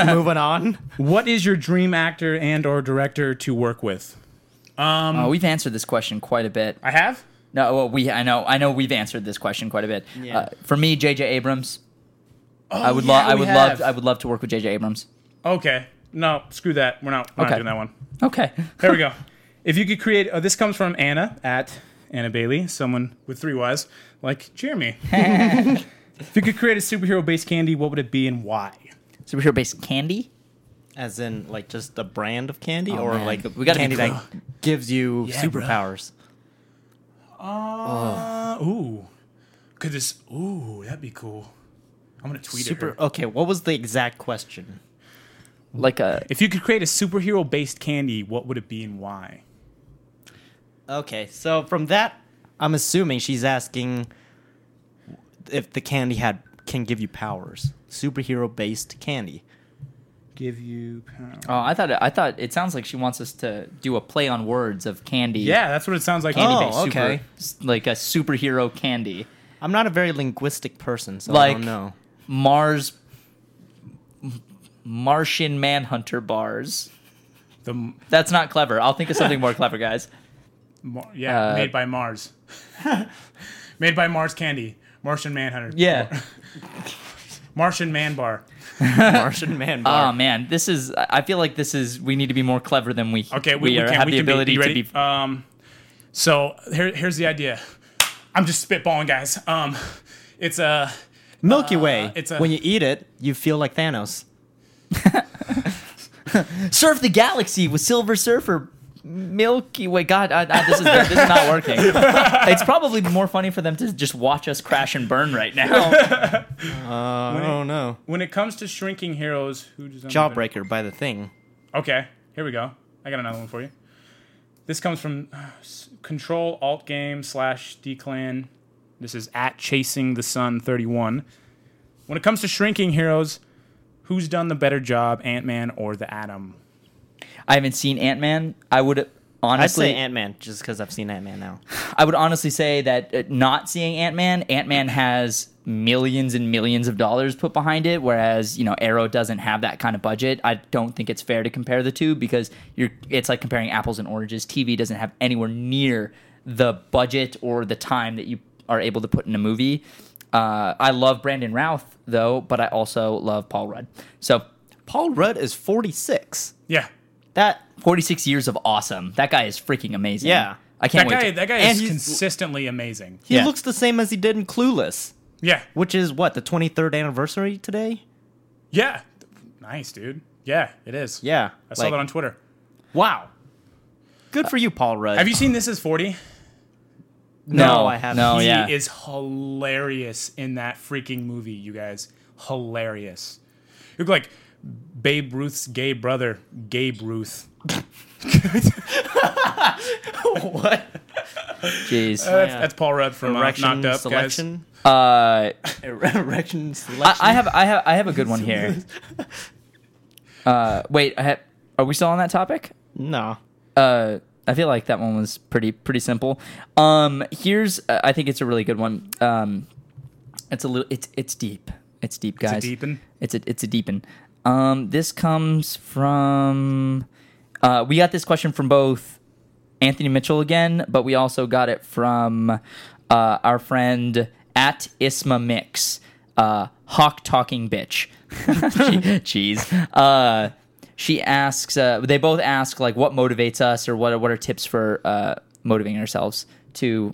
Moving on. what is your dream actor and or director to work with? Uh, we've answered this question quite a bit. I have. No, well, we I know I know we've answered this question quite a bit. Yeah. Uh, for me, J.J. Abrams. I would Oh, yeah, love I would have. love I would love to work with J.J. Abrams. Okay. No, screw that. We're not. We're Okay. not doing that one. Okay. There we go. If you could create, uh, this comes from Anna at Anna Bailey, someone with three Y's, like Jeremy. if you could create a superhero based candy, what would it be and why? Superhero based candy. As in, like, just a brand of candy, Oh, or man. like We gotta be candy clear. that gives you Yeah, bro. superpowers. Uh, ooh, could this? Ooh, that'd be cool. I'm gonna tweet Super. it. Okay, what was the exact question? Like a If you could create a superhero based candy, what would it be and why? Okay, so from that, I'm assuming she's asking if the candy had can give you powers. Superhero based candy. Give you power. oh, I thought it, I thought it sounds like she wants us to do a play on words of candy. Yeah, that's what it sounds like. Candy Oh, based super, okay. s- like a superhero candy. I'm not a very linguistic person, so I Like- don't know. Mars Martian Manhunter bars. The That's not clever. I'll think of something more clever, guys. Mar- yeah, Uh, made by Mars. made by Mars Candy. Martian Manhunter. Yeah. Martian Man Bar. Martian man Bar. Oh bar. man, this is. I feel like this is. We need to be more clever than we. Okay, we, we, are, can, have we the can ability be, you to be. Um, so here, here's the idea. I'm just spitballing, guys. Um, it's a Milky Way. it's a- when you eat it, you feel like Thanos. Surf the galaxy with Silver Surfer. Milky Way. God, I, I, this is this is not working. it's probably more funny for them to just watch us crash and burn right now. Uh, I don't know. when it comes to shrinking heroes who designed the- Jawbreaker by the thing. Okay, here we go. I got another one for you. This comes from uh, s- Control Alt Game slash Declan. This is at Chasing the Sun 31. When it comes to shrinking heroes, who's done the better job, Ant Man or the Atom? I haven't seen Ant Man. I would I'd honestly. say Ant Man just because I've seen Ant Man now. I would honestly say that uh, not seeing Ant Man, Ant Man has millions and millions of dollars put behind it, whereas you know Arrow doesn't have that kind of budget. I don't think it's fair to compare the two because you're. It's like comparing apples and oranges. TV doesn't have anywhere near the budget or the time that you are able to put in a movie. Uh, I love Brandon Routh though, but I also love Paul Rudd. So Paul Rudd is 46. Yeah. That 46 years of awesome. That guy is freaking amazing. Yeah. I can't That wait. guy, to- that guy and is consistently amazing. he Yeah. looks the same as he did in Clueless. Yeah. which is what the 23rd anniversary today. Yeah. Nice, dude. Yeah, it is. Yeah, I saw like- that on Twitter. Wow, good for you, Paul Rudd. Have you seen This Is 40? No, I haven't. No, he yeah. is hilarious in that freaking movie, you guys. Hilarious. You look like Babe Ruth's gay brother, Gabe Ruth. what? Jeez. That's, that's Paul Rudd from uh, Erection Knocked Up, selection. Uh, Erection I, selection. I have I have I have a good one here. Uh, wait, I have, are we still on that topic? no. Uh, I feel like that one was pretty pretty simple. Um, here's uh, I think it's a really good one. Um, it's a little it's it's deep. It's deep, It's a guys. deepin'? It's a it's a deepin. Um, this comes from. Uh, we got this question from both Anthony Mitchell again, but we also got it from uh, our friend at Isma Mix, uh, Hawk Talking Bitch. Jeez. Uh, she asks. Uh, they both ask like, what motivates us, or what are, what are tips for uh, motivating ourselves to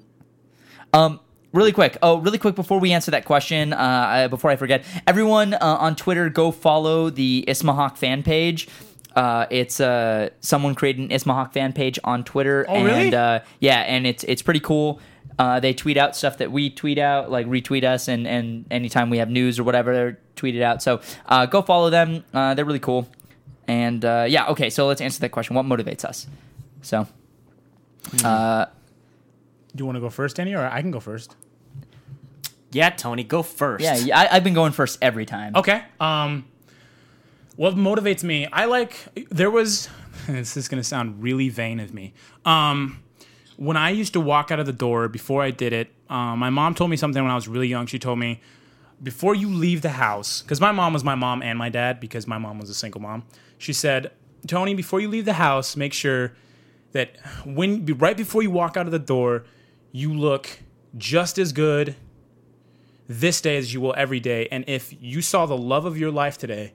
um, really quick. Oh, really quick before we answer that question, uh, before I forget, everyone uh, on Twitter, go follow the Ismahawk fan page. Uh, it's uh, someone created an Ismahawk fan page on Twitter, Oh, and really? uh, yeah, and it's it's pretty cool. Uh, they tweet out stuff that we tweet out, like retweet us, and and anytime we have news or whatever, they're tweeted out. So uh, go follow them. Uh, they're really cool. And uh, yeah, okay. So let's answer that question. What motivates us? So. Uh, you want to go first, Danny, or I can go first? Yeah, Tony, go first. Yeah, yeah, I, I've been going first every time. Okay. Um, what motivates me? I like. There was. This is gonna sound really vain of me. Um, when I used to walk out of the door before I did it, um, my mom told me something when I was really young. She told me before you leave the house, because my mom was my mom and my dad, because my mom was a single mom. She said, Tony, before you leave the house, make sure that when right before you walk out of the door, you look just as good this day as you will every day. And if you saw the love of your life today,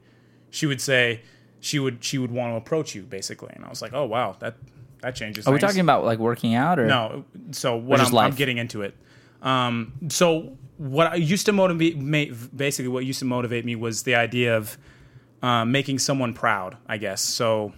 she would say she would she would want to approach you basically. And I was like, oh wow, that that changes. Are we talking about like working out or No. So what I'm, I'm getting into it. Um, so what I used to motivate, basically what used to motivate me was the idea of uh, making someone proud. I guess so.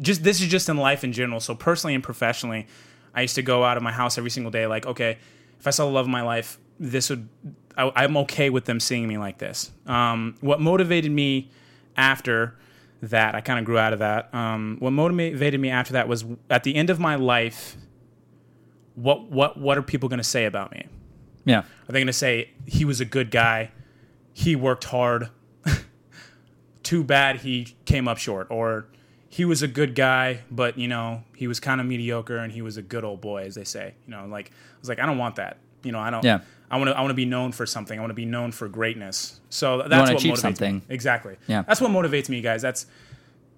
Just this is just in life in general. So personally and professionally, I used to go out of my house every single day. Like, okay, if I saw the love of my life, this would. I, I'm okay with them seeing me like this. Um, what motivated me after that, I kind of grew out of that. Um, what motivated me after that was at the end of my life. What what what are people going to say about me? yeah. Are they going to say he was a good guy? He worked hard. Too bad he came up short. Or he was a good guy, but you know he was kind of mediocre and he was a good old boy, as they say. You know, like I was like, I don't want that. You know, I don't. Yeah. I want to. I want to be known for something. I want to be known for greatness. So that's what motivates something. me. Exactly. Yeah. That's what motivates me, guys. That's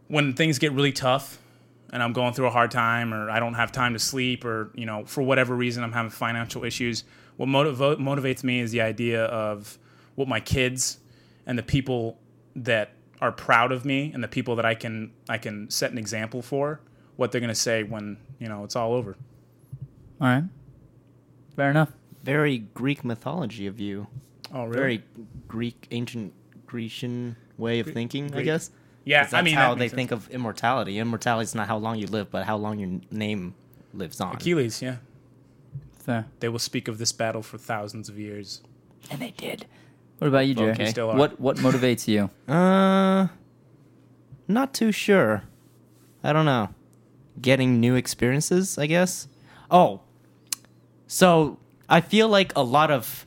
when things get really tough and I'm going through a hard time or I don't have time to sleep or, you know, for whatever reason I'm having financial issues, what motiv- motivates me is the idea of what my kids and the people that are proud of me and the people that I can I can set an example for, what they're going to say when, you know, it's all over. All right. Fair enough. Very Greek mythology of you. Oh, really? Very Greek, ancient Grecian way of thinking, I Greek. guess. yeah, 'Cause I mean how that they makes think of immortality. Immortality is not how long you live, but how long your name lives on. Achilles, yeah. Fair. They will speak of this battle for thousands of years. And they did. What about you, Jerry? Okay. Still are. What what motivates you? Uh, not too sure. I don't know. Getting new experiences, I guess. Oh, so I feel like a lot of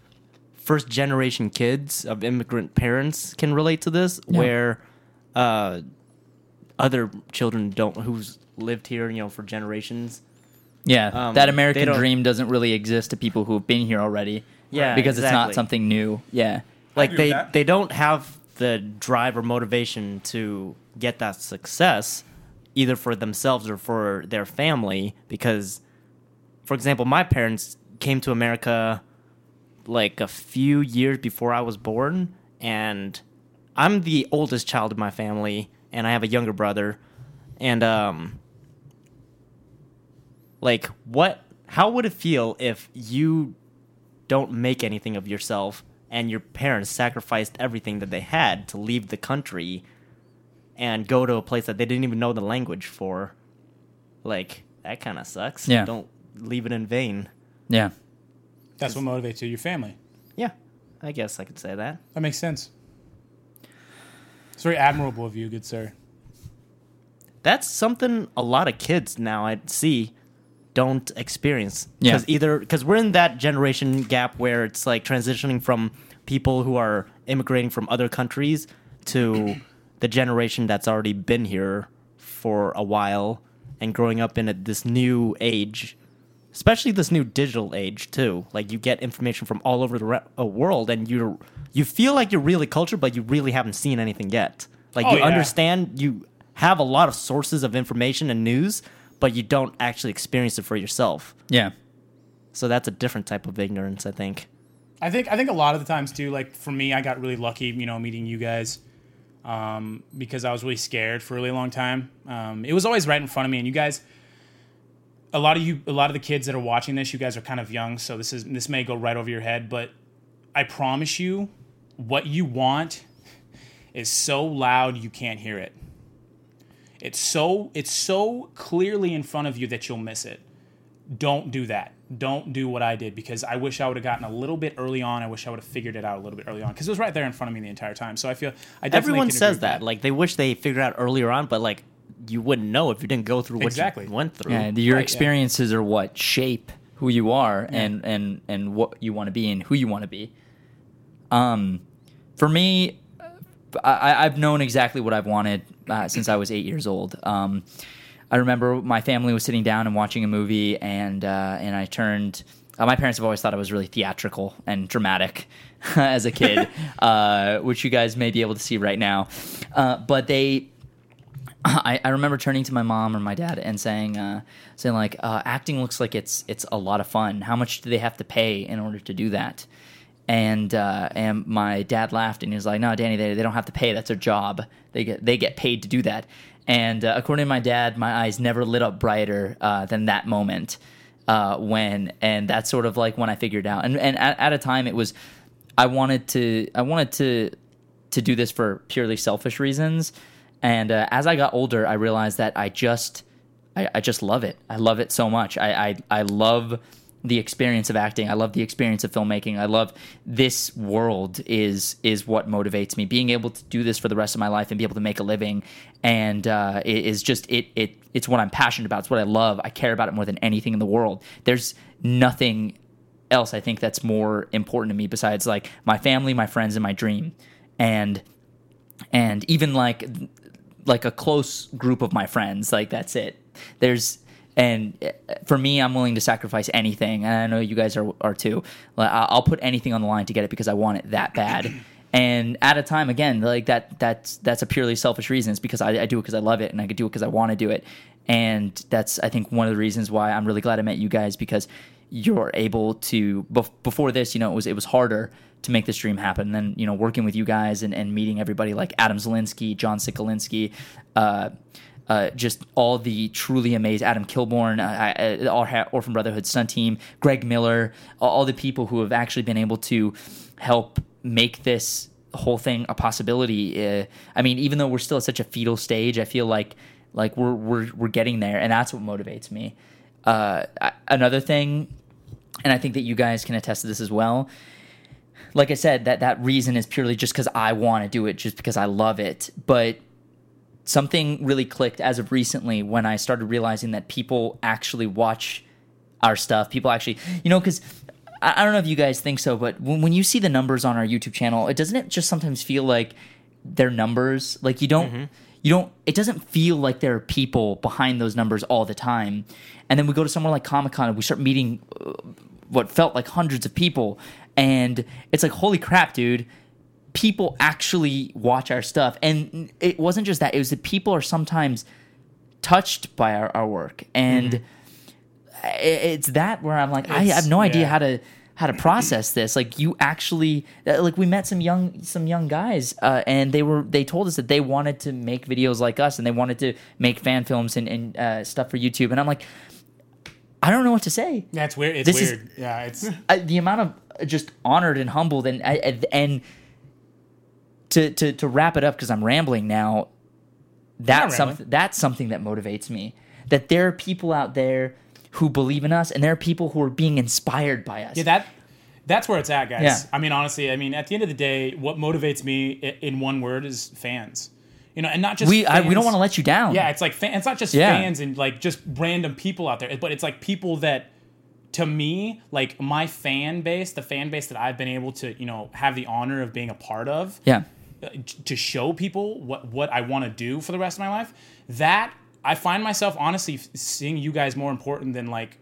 first generation kids of immigrant parents can relate to this, Yeah. where uh, other children don't who's lived here, you know, for generations. Yeah, Um, that American dream doesn't really exist to people who have been here already. Yeah, because it's not something new. Yeah, like they that. they don't have the drive or motivation to get that success either for themselves or for their family because for example my parents came to america like a few years before i was born and i'm the oldest child of my family and i have a younger brother and um like what how would it feel if you don't make anything of yourself and your parents sacrificed everything that they had to leave the country and go to a place that they didn't even know the language for. Like that kind of sucks. Yeah. Don't leave it in vain. Yeah. That's what motivates you, your family. Yeah. I guess I could say that. That makes sense. It's very admirable of you, good sir. That's something a lot of kids now I see don't experience. Yeah. Because either because we're in that generation gap where it's like transitioning from people who are immigrating from other countries to the generation that's already been here for a while and growing up in a, this new age, especially this new digital age too. Like you get information from all over the re- uh, world, and you you feel like you're really cultured, but you really haven't seen anything yet. Like Oh, you yeah. understand, you have a lot of sources of information and news, but you don't actually experience it for yourself. Yeah. So that's a different type of ignorance, I think. I think I think a lot of the times too, like for me, I got really lucky, you know, meeting you guys um, because I was really scared for a really long time. Um, it was always right in front of me, and you guys, a lot of you, a lot of the kids that are watching this, you guys are kind of young, so this is this may go right over your head, but I promise you, what you want is so loud you can't hear it. It's so it's so clearly in front of you that you'll miss it don't do that. Don't do what I did because I wish I would have gotten a little bit early on. I wish I would have figured it out a little bit early on because it was right there in front of me the entire time. So I feel I definitely Everyone says with that. Like they wish they figured out earlier on, but like you wouldn't know if you didn't go through what Exactly. you went through. Yeah, your Right, yeah. experiences are what shape who you are and and and what you want to be and who you want to be. Um, for me, I, I've known exactly what I've wanted uh, since I was eight years old. Um, I remember my family was sitting down and watching a movie, and uh, and I turned. Uh, my parents have always thought I was really theatrical and dramatic as a kid, uh, which you guys may be able to see right now. Uh, but they I, I remember turning to my mom or my dad and saying, uh, saying like, uh, acting looks like it's it's a lot of fun. How much do they have to pay in order to do that? And uh, and my dad laughed and he was like, No, Danny, they, they don't have to pay. That's their job. They get they get paid to do that. And uh, according to my dad, my eyes never lit up brighter uh, than that moment uh, when, and that's sort of like when I figured out. And and at, at a time, it was I wanted to I wanted to to do this for purely selfish reasons. And uh, as I got older, I realized that I just I, I just love it. I love it so much. I, I I love the experience of acting. I love the experience of filmmaking. I love this world is is what motivates me. Being able to do this for the rest of my life and be able to make a living, and uh, it is just it it it's what I'm passionate about. It's what I love. I care about it more than anything in the world. There's nothing else I think that's more important to me besides like my family, my friends, and my dream, and and even like like a close group of my friends. Like that's it. There's and uh, for me, I'm willing to sacrifice anything, and I know you guys are are too. I'll put anything on the line to get it because I want it that bad. And at a time, again, like that that's that's a purely selfish reason. It's because I, I do it because I love it, and I could do it because I want to do it. And that's I think one of the reasons why I'm really glad I met you guys because you're able to bef- before this you know it was it was harder to make this dream happen and then you know working with you guys and, and meeting everybody like adam zelinsky john sikolinski uh, uh, just all the truly amazing Adam Kilborn, uh, uh, Orphan Brotherhood stunt team, Greg Miller, all, the people who have actually been able to help make this whole thing a possibility. Uh, I mean, even though we're still at such a fetal stage, I feel like like we're we're we're getting there, and that's what motivates me. Uh, another thing, and I think that you guys can attest to this as well. Like I said, that that reason is purely just because I want to do it, just because I love it, but something really clicked as of recently when I started realizing that people actually watch our stuff. People actually, you know, because I, I don't know if you guys think so, but when, when you see the numbers on our YouTube channel, it doesn't it just sometimes feel like they're numbers? Like you don't, you don't. It doesn't feel like there are people behind those numbers all the time. And then we go to somewhere like Comic Con and we start meeting uh, what felt like hundreds of people, and it's like, holy crap, dude! People actually watch our stuff and it wasn't just that it was that people are sometimes touched by our, our work and i- it's that where i'm like i have no idea yeah. how to how to process this like you actually uh, like we met some young some young guys uh, and they were they told us that they wanted to make videos like us and they wanted to make fan films and, and uh, stuff for youtube and i'm like i don't know what to say Yeah, it's weird. It's This is- weird. yeah, it's uh, the amount of just honored and humbled and and, and to to to wrap it up because I'm rambling now. That's something. That's something that motivates me. That there are people out there who believe in us, and there are people who are being inspired by us. Yeah, that that's where it's at, guys. Yeah. I mean, honestly, I mean, at the end of the day, what motivates me in one word is fans. You know, and not just we I, we don't want to let you down. Yeah, it's like fan, it's not just Yeah. fans and like just random people out there, but it's like people that to me, like my fan base, the fan base that I've been able to, you know, have the honor of being a part of, yeah. To show people what what I want to do for the rest of my life. That I find myself honestly seeing you guys more important than like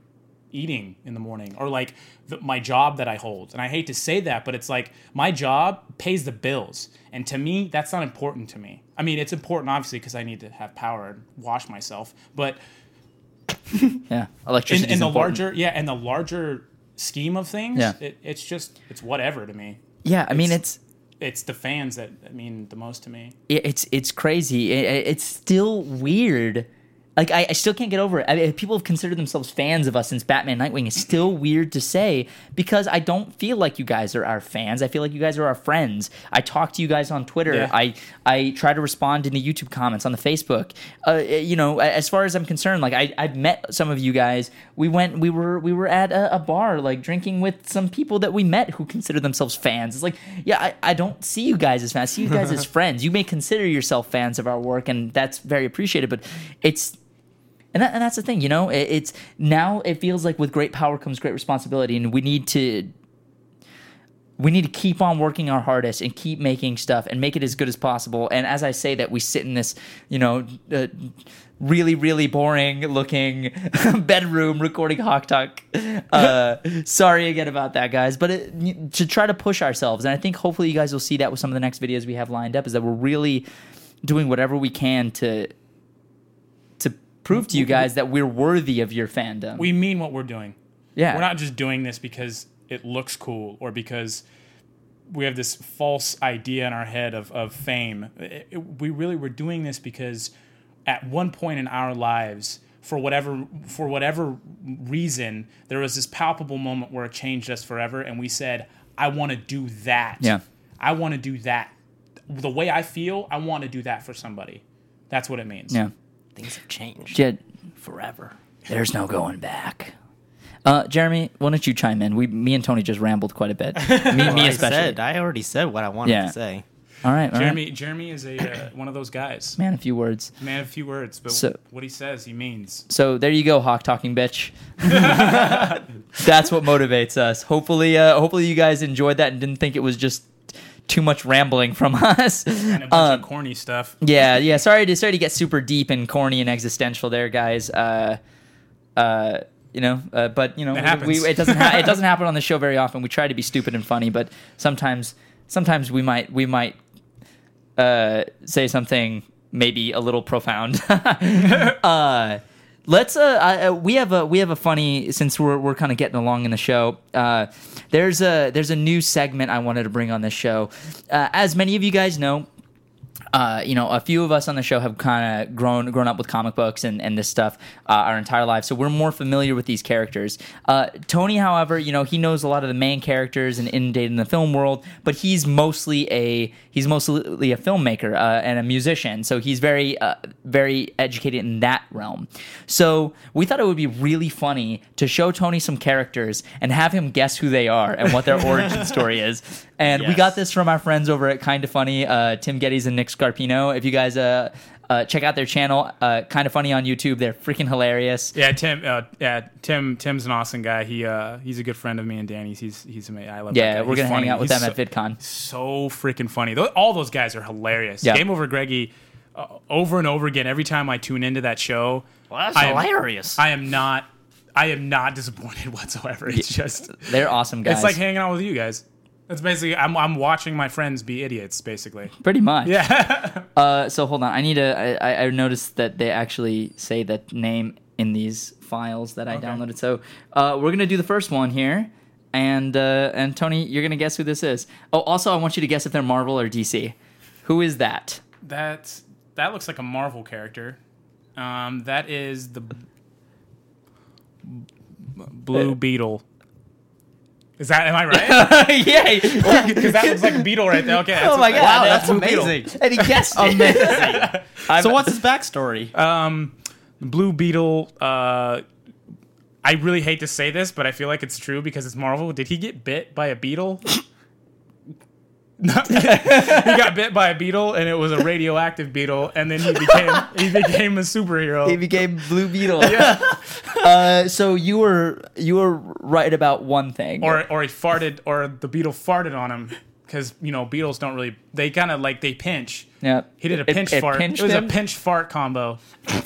eating in the morning or like the, my job that I hold. And I hate to say that, but it's like my job pays the bills, and to me, that's not important to me. I mean, it's important obviously because I need to have power and wash myself, but Yeah, in, electricity. in the important. larger yeah, in the larger scheme of things, Yeah. it, it's just it's whatever to me. Yeah, I mean it's- it's the fans that mean the most to me. it- it's it's crazy. It- it- it's still weird. Like I, I still can't get over it. I people have considered themselves fans of us since Batman Nightwing. It's still weird to say because I don't feel like you guys are our fans. I feel like you guys are our friends. I talk to you guys on Twitter. Yeah. I I try to respond in the YouTube comments on the Facebook. Uh, you know, as far as I'm concerned, like I I've met some of you guys. We went we were we were at a, a bar like drinking with some people that we met who consider themselves fans. It's like yeah, I, I don't see you guys as fans. I see you guys as friends. You may consider yourself fans of our work, and that's very appreciated. But it's and, that, and that's the thing, you know. It, it's now it feels like with great power comes great responsibility, and we need to we need to keep on working our hardest and keep making stuff and make it as good as possible. And as I say that, we sit in this, you know, uh, really, really boring looking bedroom recording Hawk Talk. Uh, sorry again about that, guys, but it, to try to push ourselves. And I think hopefully you guys will see that with some of the next videos we have lined up is that we're really doing whatever we can to to prove to you guys that we're worthy of your fandom. We mean what we're doing. yeah, We're not just doing this because it looks cool or because we have this false idea in our head of, of fame. It- it- we really were doing this because at one point in our lives, for whatever for whatever reason, there was this palpable moment where it changed us forever, and we said, "I want to do that. Yeah. I want to do that. The way I feel, I want to do that for somebody. That's what it means. yeah. Things have changed Jed, forever. There's no going back. Uh, Jeremy, why don't you chime in? We, me and Tony just rambled quite a bit. Me, me I especially. said I already said what I wanted Yeah. to say. all right, all right. Jeremy, Jeremy is a uh, one of those guys. man, a few words. Man of few words, but So- what he says, he means. So there you go, hawk talking bitch. That's what motivates us. Hopefully, uh, hopefully you guys enjoyed that and didn't think it was just too much rambling from us. And a bunch Um, of corny stuff. yeah, yeah. Sorry to sorry to get super deep and corny and existential there, guys. Uh, uh, you know, uh, but you know, It happens. we, it doesn't ha- it doesn't happen on the show very often. We try to be stupid and funny, but sometimes sometimes we might we might uh, say something maybe a little profound. uh, let's uh, uh, we have a we have a funny since we're we're kind of getting along in the show. Uh, there's a there's a new segment I wanted to bring on this show. Uh, as many of you guys know, uh, you know, a few of us on the show have kind of grown grown up with comic books and, and this stuff uh, our entire lives, so we're more familiar with these characters. Uh, Tony, however, you know, he knows a lot of the main characters and inundated in the film world, but he's mostly a he's mostly a filmmaker uh, and a musician, so he's very uh, very educated in that realm. So we thought it would be really funny to show Tony some characters and have him guess who they are and what their origin story is. And we got this from our friends over at Kind of Funny, uh, Tim Gettys and Nick Scarpino. If you guys uh, uh, check out their channel, uh, Kind of Funny on YouTube, they're freaking hilarious. Yeah, Tim. Uh, yeah, Tim. Tim's an awesome guy. He uh, he's a good friend of me and Danny's. He's he's amazing. I love. that Yeah, guy. we're He's gonna hang out with He's them so, at VidCon. So freaking funny. Tho- all those guys are hilarious. Yeah. Game over, Greggy. Uh, over and over again. Every time I tune into that show, Well, that's I am- hilarious. I am not. I am not disappointed whatsoever. It's just. They're awesome guys. It's like hanging out with you guys. It's basically I'm I'm watching my friends be idiots. Basically. pretty much. Yeah. Uh, so hold on, I need to. I, I- I noticed that they actually say that name in these files that I Okay. downloaded. So uh, we're gonna do the first one here, and uh, and Tony, you're gonna guess who this is. Oh, also, I want you to guess if they're Marvel or DC. Who is that? That that looks like a Marvel character. Um, that is the b- Blue Uh, Beetle. Is that am I right? yeah. Because that looks like a beetle right there. Okay. That's Oh my god, Wow, that's, that's Blue Beetle. amazing. And he guessed it. I'm- So what's his backstory? Um, Blue Beetle. Uh, I really hate to say this, but I feel like it's true because it's Marvel. Did he get bit by a beetle? No. he got bit by a beetle, and it was a radioactive beetle, and then he became he became a superhero. He became Blue Beetle. Uh, so you were you were right about one thing. or or he farted, or the beetle farted on him because you know beetles don't really they kind of like they pinch. yeah, He did a pinch it fart. pinched It was him? a pinch fart combo.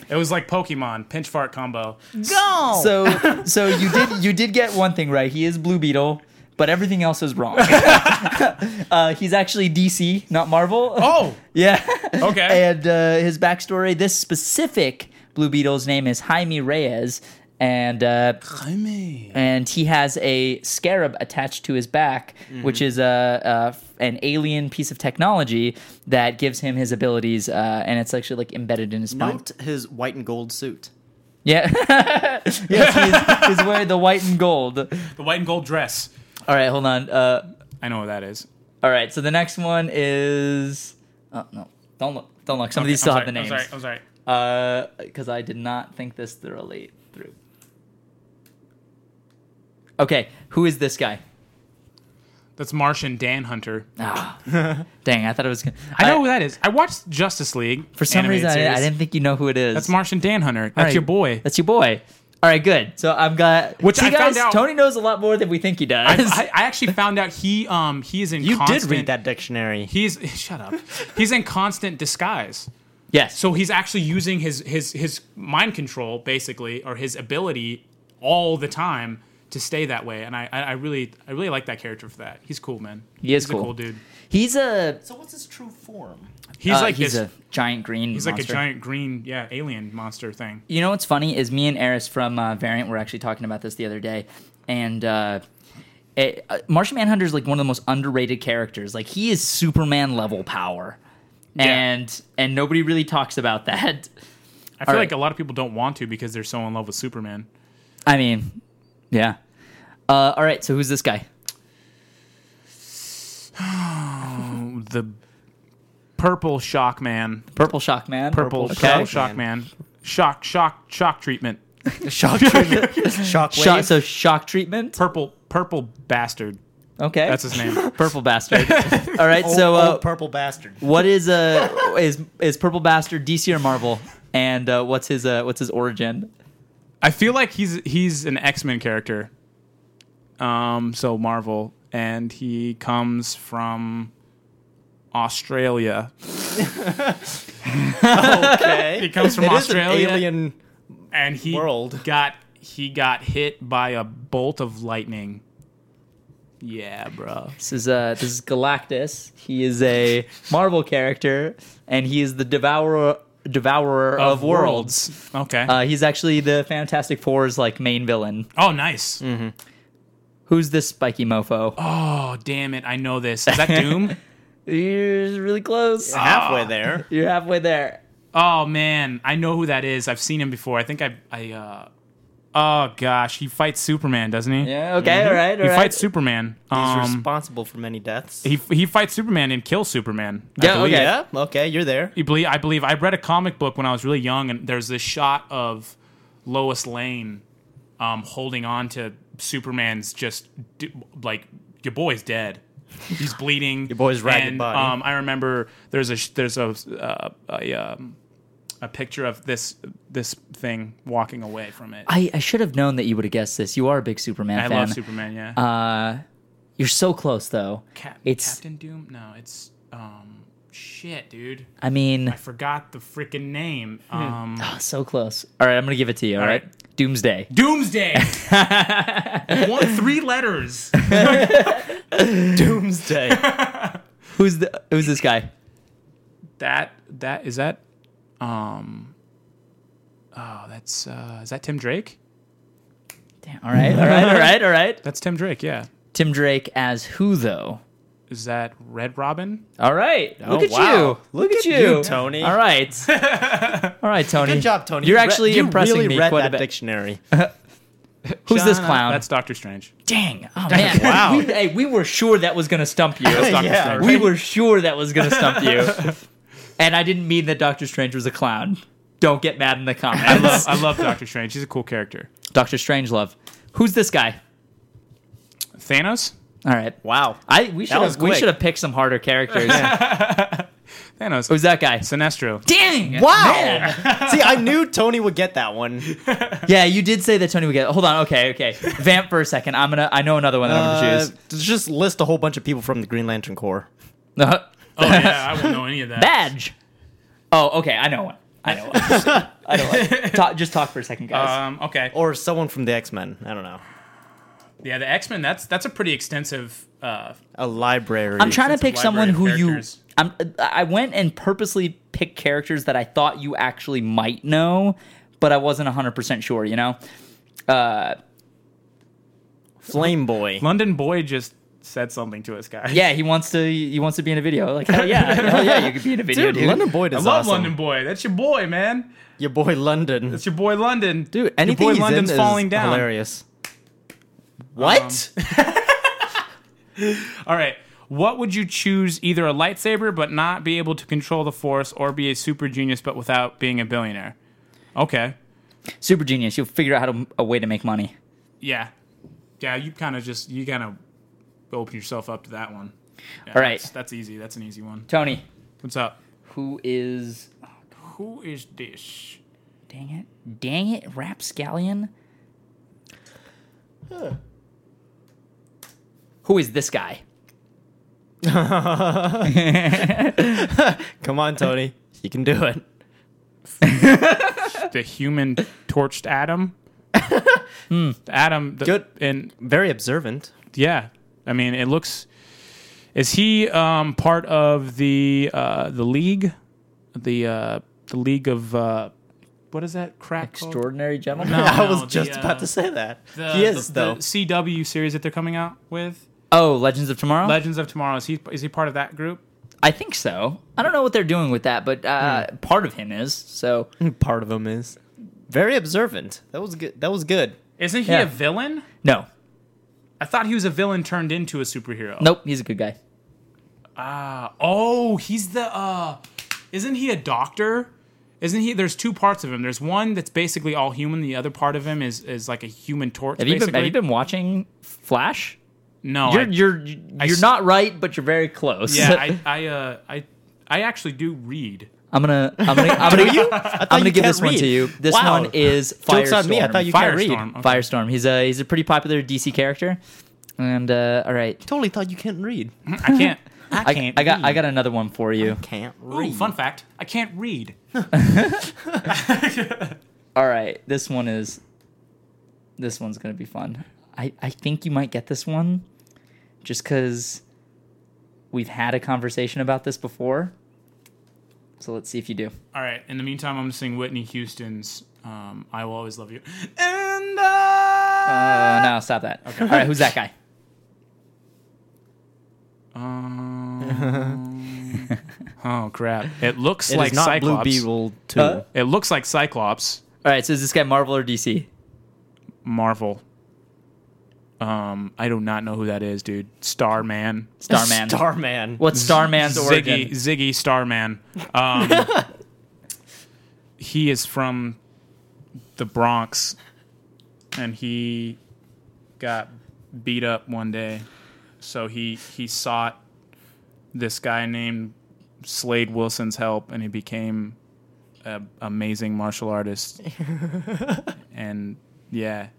It was like Pokemon pinch fart combo. Go. So so you did you did get one thing right. He is Blue Beetle, but everything else is wrong. uh, he's actually DC, not Marvel. Oh, yeah. Okay. And uh, his backstory: this specific Blue Beetle's name is Jaime Reyes, and uh, and he has a scarab attached to his back, which is a, a an alien piece of technology that gives him his abilities, uh, and it's actually like embedded in his spine. Note his white and gold suit. Yeah. yes, he's, he's wearing the white and gold. The white and gold dress. Right, hold on. Uh, I know what that is. all right, so the next one is. Oh no! Don't look! Don't look! Some of Okay, these still I'm have the sorry, names. I'm sorry. I'm sorry. because I did not think this thoroughly through. Okay, who is this guy? That's Martian Manhunter. Ah, dang! I thought it was. Gonna, I know who that is. I watched Justice League. For some animated reason, I, series. I didn't think you know who it is. That's Martian Manhunter. That's All right, your boy. That's your boy. All right, good. So I've got. Which See, I found out- Tony knows a lot more than we think he I, does. I, I actually found out he um he is in You constant, did read that dictionary. He's shut up. He's in constant disguise. yes. So he's actually using his his his mind control basically or his ability all the time to stay that way. And I I I really I really like that character for that. He's cool, man. He is he's cool. a cool dude. he's a. So what's his true form? He's uh, like he's this. a giant green. he's like a giant green yeah alien monster thing. You know what's funny is me and Eris from uh, Variant were actually talking about this the other day, and uh, it, uh, Martian Manhunter is like one of the most underrated characters. Like he is Superman level power, and and nobody really talks about that. I feel All like right. a lot of people don't want to because they're so in love with Superman. I mean, yeah. Uh, all right, so who's this guy? The purple shock man. Purple Shock Man. Purple, Okay. purple shock man. Shock shock shock treatment. Shock treatment. Shock wave. Shock, so shock treatment. Purple purple bastard. Okay, That's his name. Purple Bastard. All right, Old- so uh, old purple bastard. what is uh is is Purple Bastard DC or Marvel? And uh, what's his uh, what's his origin? I feel like he's he's an X Men character. Um, so Marvel, and he comes from Australia. Okay. He comes from It is an Australia, alien. and he world. got he got hit by a bolt of lightning. Yeah, bro. This is uh this is Galactus. He is a Marvel character, and he is the devourer devourer of, worlds. Okay. Uh, he's actually the Fantastic Four's like main villain. oh, nice. Who's this spiky mofo? Oh, damn it! I know this. Is that Doom? You're really close. Halfway there. You're halfway there. oh man, I know who that is. I've seen him before. I think I I. uh Oh gosh, he fights Superman, doesn't he? Yeah. Okay. All right. All He right. fights Superman. He's Um, responsible for many deaths. he he fights Superman and kills Superman. I Yeah, okay. Yeah. Okay, you're there. You believe? I believe I read a comic book when I was really young, and there's this shot of Lois Lane um, holding on to Superman's just like your boy's dead. He's bleeding. your boy's ragged and, body. Um, I remember there's a there's a uh, a, um, a picture of this this thing walking away from it. I, I should have known that you would have guessed this. You are a big Superman I fan. love Superman. Yeah. Uh, you're so close though. Cap- it's- Captain Doom. No, it's um shit, dude. I mean, I forgot the freaking name. Um, so close. All right, I'm gonna give it to you. All All right. right. Doomsday. Doomsday. One, three letters. Doomsday. Who's the Who's this guy? That that is that. Um. Oh, that's uh, is that Tim Drake? Damn. All right. All right. All right. All right. That's Tim Drake. Yeah. Tim Drake as who though? Is that Red Robin? All right. Oh, Look Oh, at wow. you. Look, at, you. you, Tony. All right. All right, Tony. Good job, Tony. You're You re- actually you impressing really me read quite a bit. dictionary. Who's this clown? That's Doctor Strange. Dang. Oh man. Wow. We, hey, we were sure that was gonna stump you. Yeah, Strange. We were sure that was gonna stump you. and I didn't mean that Doctor Strange was a clown. Don't get mad in the comments. I love, I love Doctor Strange. He's a cool character. Doctor Strangelove. Who's this guy? Thanos. All right. Wow. I we should was have we quick. should have picked some harder characters. Thanos. Who's that guy? Sinestro. Dang! Wow. man. See, I knew Tony would get that one. Yeah, you did say that Tony would get. Hold on. Okay, okay. Vamp for a second. I'm gonna. I know another one that I'm Uh, gonna choose. just list a whole bunch of people from the Green Lantern Corps. choose. Oh yeah, I wouldn't know any of that. Badge. Oh, okay. I know one. I know one. I know one. Talk, just talk for a second, guys. Um, okay. Or someone from the X Men. I don't know. Yeah, the X Men. That's that's a pretty extensive. Uh, A library. I'm trying to pick someone who library you. I'm. I went and purposely picked characters that I thought you actually might know, but I wasn't 100 percent sure. You know. Uh, Flame Boy. London Boy just said something to us, guys. yeah, he wants to. He wants to be in a video. Like hell yeah, hell yeah, you could be in a video, Dude, dude. London Boyd I love awesome. London Boy. That's your boy, man. Your boy London. That's your boy London. Dude, anything your boy he's London's in falling is down. hilarious. What? Um, All right. What would you choose? Either a lightsaber but not be able to control the Force, or be a super genius but without being a billionaire? Okay. Super genius. You'll figure out how to a way to make money. Yeah. Yeah. You kind of just you kind of open yourself up to that one. Yeah, All right. That's, that's easy. That's an easy one. Tony, What's up? who is? Who is this? Dang it! Dang it! Rapscallion. Who is this guy? Come on, Tony. You can do it. The human torched Adam. Adam. The, Good. And Very observant. yeah, I mean, it looks. Is he um, part of the uh, the league, the uh, the league of uh, what is that crap? called? Extraordinary gentleman. No, I was the, just uh, about to say that. The, he is the, though. the CW series that they're coming out with. Oh, Legends of Tomorrow. Legends of Tomorrow. Is he is he part of that group? I think so. I don't know what they're doing with that, but uh, part of him is. So Part of him is very observant. That was good. That was good. Isn't he Yeah. a villain? no, I thought he was a villain turned into a superhero. nope. He's a good guy. Ah, oh, he's the. uh Isn't he a doctor? Isn't he? There's two parts of him. There's one that's basically all human. The other part of him is is like a human torch. Have you been. Have you been watching Flash? No, You're I, you're I you're s- not right, but you're very close. yeah, I I uh I I actually do read. I'm gonna I'm gonna I'm gonna, I'm gonna you give can't this one to you. This Wow. one is Firestorm. Jokes on me. I thought you can't read. Firestorm. Okay. Firestorm. He's a he's a pretty popular DC character. And uh, all right, Totally thought you can't read. I can't. I, can't I got I got another one for you. I Can't Ooh, read. fun fact. I can't read. All right, this one is this one's gonna be fun. I I think you might get this one, just because we've had a conversation about this before. So let's see if you do. All right. In the meantime, I'm gonna sing Whitney Houston's um, "I Will Always Love You." And I. Uh, no, stop that. Okay. All right, who's that guy? Um, oh crap! It looks It like not Cyclops. Blue Beetle. Huh? It looks like Cyclops. All right, so is this guy Marvel or DC? Marvel. Um, I do not know who that is, dude. Starman. Starman. Starman. What's Starman's origin? Ziggy Ziggy Starman. Um, he is from the Bronx, and he got beat up one day, so he he sought this guy named Slade Wilson's help, and he became an amazing martial artist. and yeah,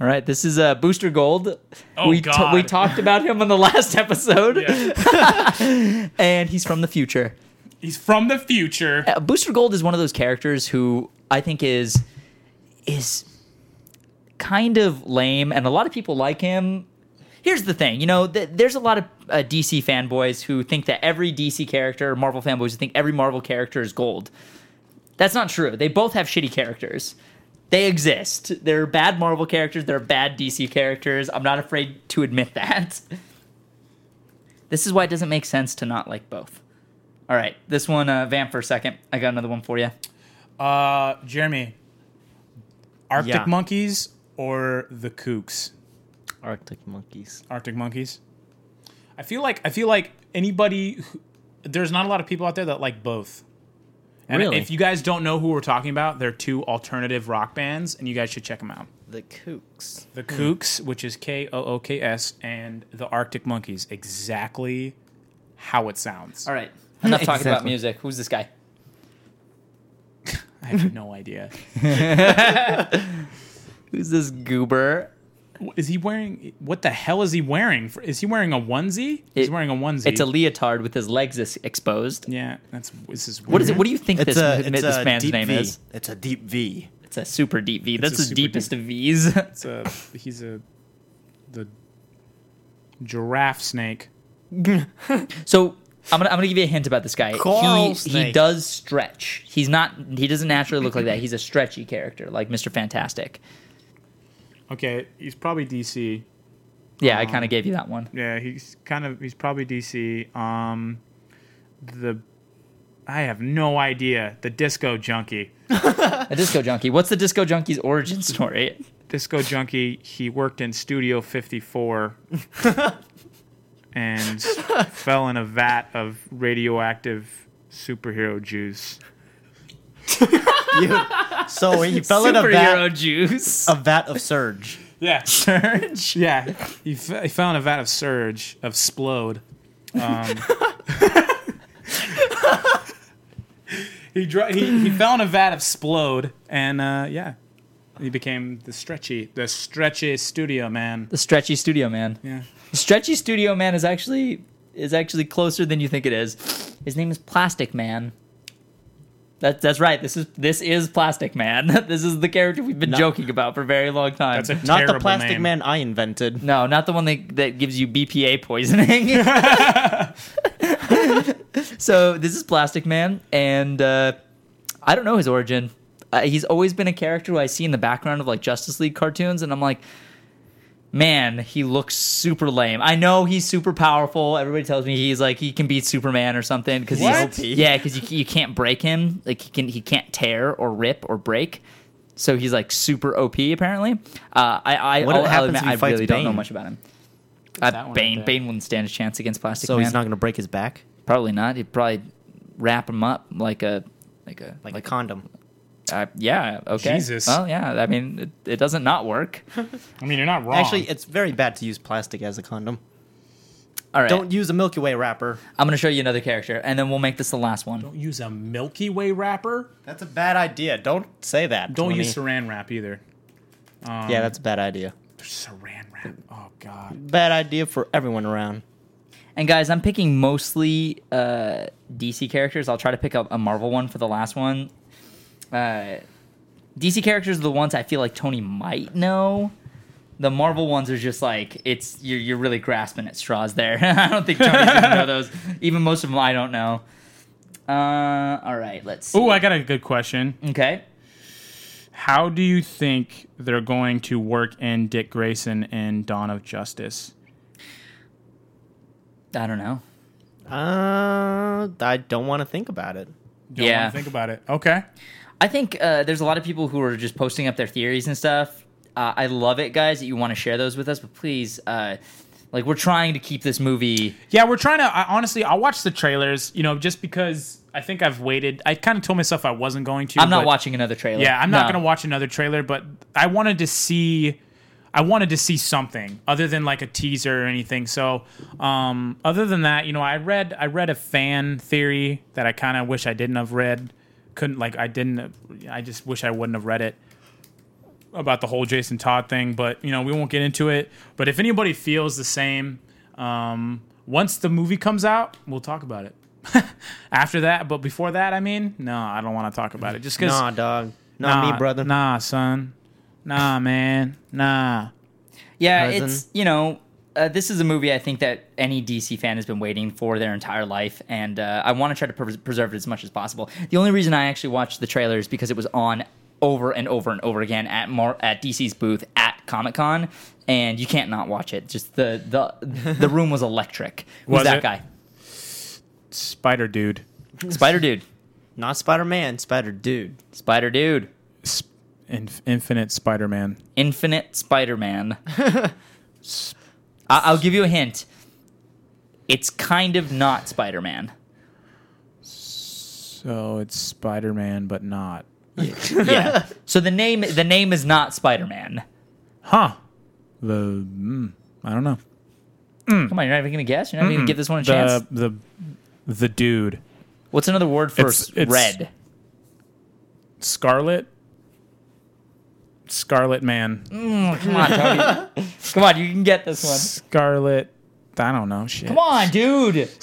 All right, this is uh, Booster Gold. Oh, we t- we talked about him on the last episode, yeah. and he's from the future. he's from the future. Uh, Booster Gold is one of those characters who I think is is kind of lame, and a lot of people like him. Here's the thing, you know, th- there's a lot of uh, DC fanboys who think that every DC character, Marvel fanboys who think every Marvel character is gold. That's not true. They both have shitty characters. They exist. They're bad Marvel characters. they're bad DC characters. I'm not afraid to admit that. This is why it doesn't make sense to not like both. All right, this one, uh, Vamp for a second. I got another one for you. Uh, Jeremy, Arctic Yeah. monkeys or the Kooks? Arctic monkeys. Arctic Monkeys. I feel like I feel like anybody. Who, there's not a lot of people out there that like both. And Really? if you guys don't know who we're talking about, they're two alternative rock bands, and you guys should check them out. The kooks. The Kooks, which is K O O K S, and the Arctic Monkeys, exactly how it sounds. All right. Enough talking about music. Who's this guy? I have no idea. Who's this goober? Is he wearing? What the hell is he wearing? Is he wearing a onesie? He's wearing a onesie. It's a leotard with his legs is exposed. yeah. That's this is What is it? What do you think It's this, a, this it's a man's name V. is? It's a deep V. It's a super deep V. That's the deepest deep- of V's. It's a he's a the giraffe snake. so I'm gonna I'm gonna give you a hint about this guy. Coral he he does stretch. He's not. He doesn't naturally look like that. He's a stretchy character, like Mr. Fantastic. Okay, he's probably DC. Yeah, I kind of gave you that one. Yeah, he's kind of he's probably DC. Um, the I have no idea. The disco junkie. A disco junkie. What's the disco junkie's origin story? Disco junkie. He worked in Studio 54 and fell in a vat of radioactive superhero juice. You- so he fell in a Superhero vat, juice. a vat of surge. Yeah, Surge. yeah. He, f- he fell in a vat of surge of splode. Um, he, dr- he he fell in a vat of splode, and uh, yeah, he became the stretchy, the stretchy studio man. The stretchy studio man. Yeah. The stretchy studio man is actually is actually closer than you think it is. His name is Plastic Man. That, that's right. This is this is Plastic Man. this is the character we've been No. joking about for a very long time. That's a Not the plastic name. man I invented. no, not the one that, that gives you BPA poisoning. so this is Plastic Man, and uh, I don't know his origin. Uh, he's always been a character who I see in the background of like Justice League cartoons, and I'm like, man, he looks super lame. I know he's super powerful. Everybody tells me he's like he can beat Superman or something because he's What? yeah, because you, you can't break him. Like he can he can't tear or rip or break. So he's like super OP apparently. Uh, I I What I'll- I'll admit if he I fights really don't know much about him. that Uh, one Bane right there? Bane wouldn't stand a chance against Plastic So Man. he's not going to break his back Probably not. He'd probably wrap him up like a like a like, a condom. Uh, yeah okay. Jesus. Well, yeah. I mean, it, it doesn't not work. I mean, you're not wrong. Actually, it's very bad to use plastic as a condom. All right. Don't use a Milky Way wrapper. I'm gonna show you another character, and then we'll make this the last one. don't use a Milky Way wrapper. That's a bad idea. Don't say that. Don't 20. use Saran wrap either. Yeah, that's a bad idea. Saran wrap. Oh God. Bad idea for everyone around. And guys, I'm picking mostly uh, DC characters. I'll try to pick up a Marvel one for the last one. Uh, DC characters are the ones I feel like Tony might know. The Marvel ones are just like it's you're you're really grasping at straws there. I don't think Tony's gonna know those. Even most of them I don't know. Uh, all right, let's. See. Oh, I got a good question. okay. How do you think they're going to work in Dick Grayson in Dawn of Justice? I don't know. Uh, I don't want to think about it. Don't Yeah. want to think about it. Okay. I think uh, there's a lot of people who are just posting up their theories and stuff. Uh, I love it, guys, that you want to share those with us, but please, uh, like, we're trying to keep this movie. Yeah, we're trying to. I, honestly, I'll watch the trailers. You know, just because I think I've waited. I kind of told myself I wasn't going to. I'm not watching another trailer. Yeah, I'm not No. going to watch another trailer, but I wanted to see. I wanted to see something other than like a teaser or anything. So, um, other than that, you know, I read I read a fan theory that I kind of wish I didn't have read. Couldn't like I didn't. I just wish I wouldn't have read it about the whole Jason Todd thing. But you know, we won't get into it. But if anybody feels the same, um, once the movie comes out, we'll talk about it. After that, but before that, I mean, no, I don't want to talk about it just because. Nah, dog. Not me, brother. Nah, son. Nah, man. Nah. Yeah, Cousin. it's you know, uh, this is a movie I think that any DC fan has been waiting for their entire life, and uh, I want to try to pres- preserve it as much as possible. The only reason I actually watched the trailer is because it was on over and over and over again at Mar- at DC's booth at Comic Con, and you can't not watch it. Just the the the room was electric. Who's Was that it? guy? Spider Dude. Spider Dude. Not Spider Man, Spider Dude. Spider Dude. Sp- Inf- Infinite Spider-Man. Infinite Spider-Man. I- I'll give you a hint. It's kind of not Spider-Man. So it's Spider-Man, but not. Yeah. so the name the name is not Spider-Man. Huh? The mm, I don't know. Come on, you're not even gonna guess. You're not even gonna give this one a chance. The the the dude What's another word for It's- it's- red? Scarlet. Scarlet Man. Come on, Tony. Come on, you can get this one. Scarlet. I don't know. Shit. Come on, dude.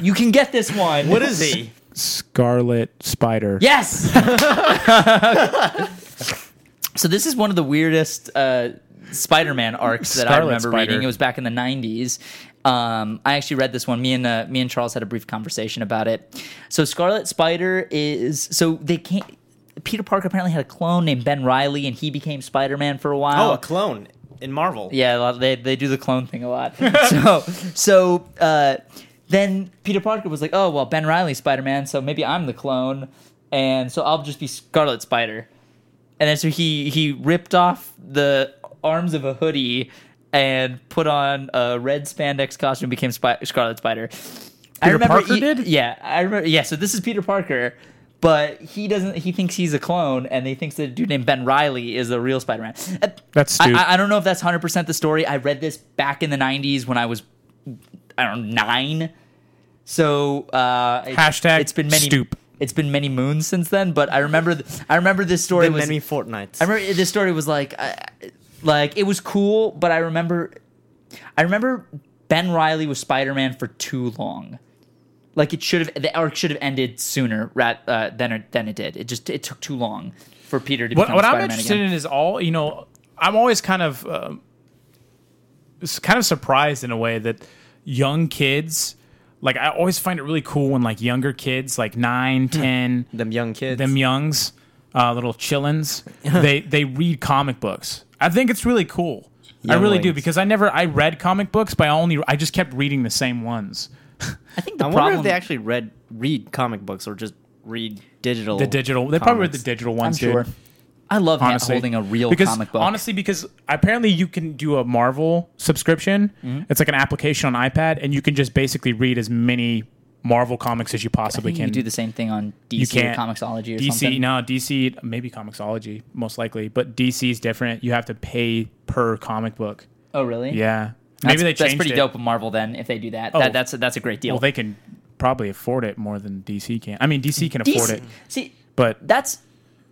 You can get this one. What is he? Scarlet Spider. Yes. so this is one of the weirdest uh, Spider-Man arcs that I remember Spider. reading. It was back in the '90s. Um, I actually read this one. Me and uh, me and Charles had a brief conversation about it. So Scarlet Spider is so they can't. Peter Parker apparently had a clone named Ben Riley, and he became Spider-Man for a while. Oh, a clone in Marvel. Yeah, they they do the clone thing a lot. so so uh, then Peter Parker was like, oh well, Ben Riley's Spider Man, so maybe I'm the clone, and so I'll just be Scarlet Spider. And then so he he ripped off the arms of a hoodie and put on a red spandex costume, and became Spy- Scarlet Spider. I Peter remember Parker he- did? Yeah, I remember. Yeah, so this is Peter Parker. But he doesn't. He thinks he's a clone, and he thinks that a dude named Ben Riley is the real Spider-Man. Uh, That's I, stupid. I, I don't know if that's hundred percent the story. I read this back in the '90s when I was, I don't know, nine. So uh, it- Hashtag It's been many. stoop. It's been many moons since then. But I remember. th- I remember this story Been was. many fortnights. I remember this story was like, uh, like it was cool, but I remember, I remember Ben Riley was Spider Man for too long. Like it should have, the arc should have ended sooner rat, uh, than it than it did. It just it took too long for Peter to what, become what I'm interested again. in is all you know. I'm always kind of um s- kind of surprised in a way that young kids. Like I always find it really cool when like younger kids, like nine, ten, them young kids. them youngs, uh, little chillins, they they read comic books. I think it's really cool. I really do because I never I read comic books, but I only I just kept reading the same ones. I think the I problem. wonder if they actually read read comic books or just read digital. The digital, they probably read the comics. digital I'm ones. sure. dude. I love ha- honestly holding a real because, comic book. Honestly, because apparently you can do a Marvel subscription. Mm-hmm. It's like an application on iPad, and you can just basically read as many Marvel comics as you I possibly think you can. could do the same thing on DC you can't Comixology or DC, something. no DC, maybe Comixology most likely, but DC is different. You have to pay per comic book. Oh, really? Yeah, That's, maybe they that's changed pretty it. dope of Marvel then if they do that. Oh. that that's a, that's a great deal. Well, they can probably afford it more than DC can. I mean, DC can afford it, See, but that's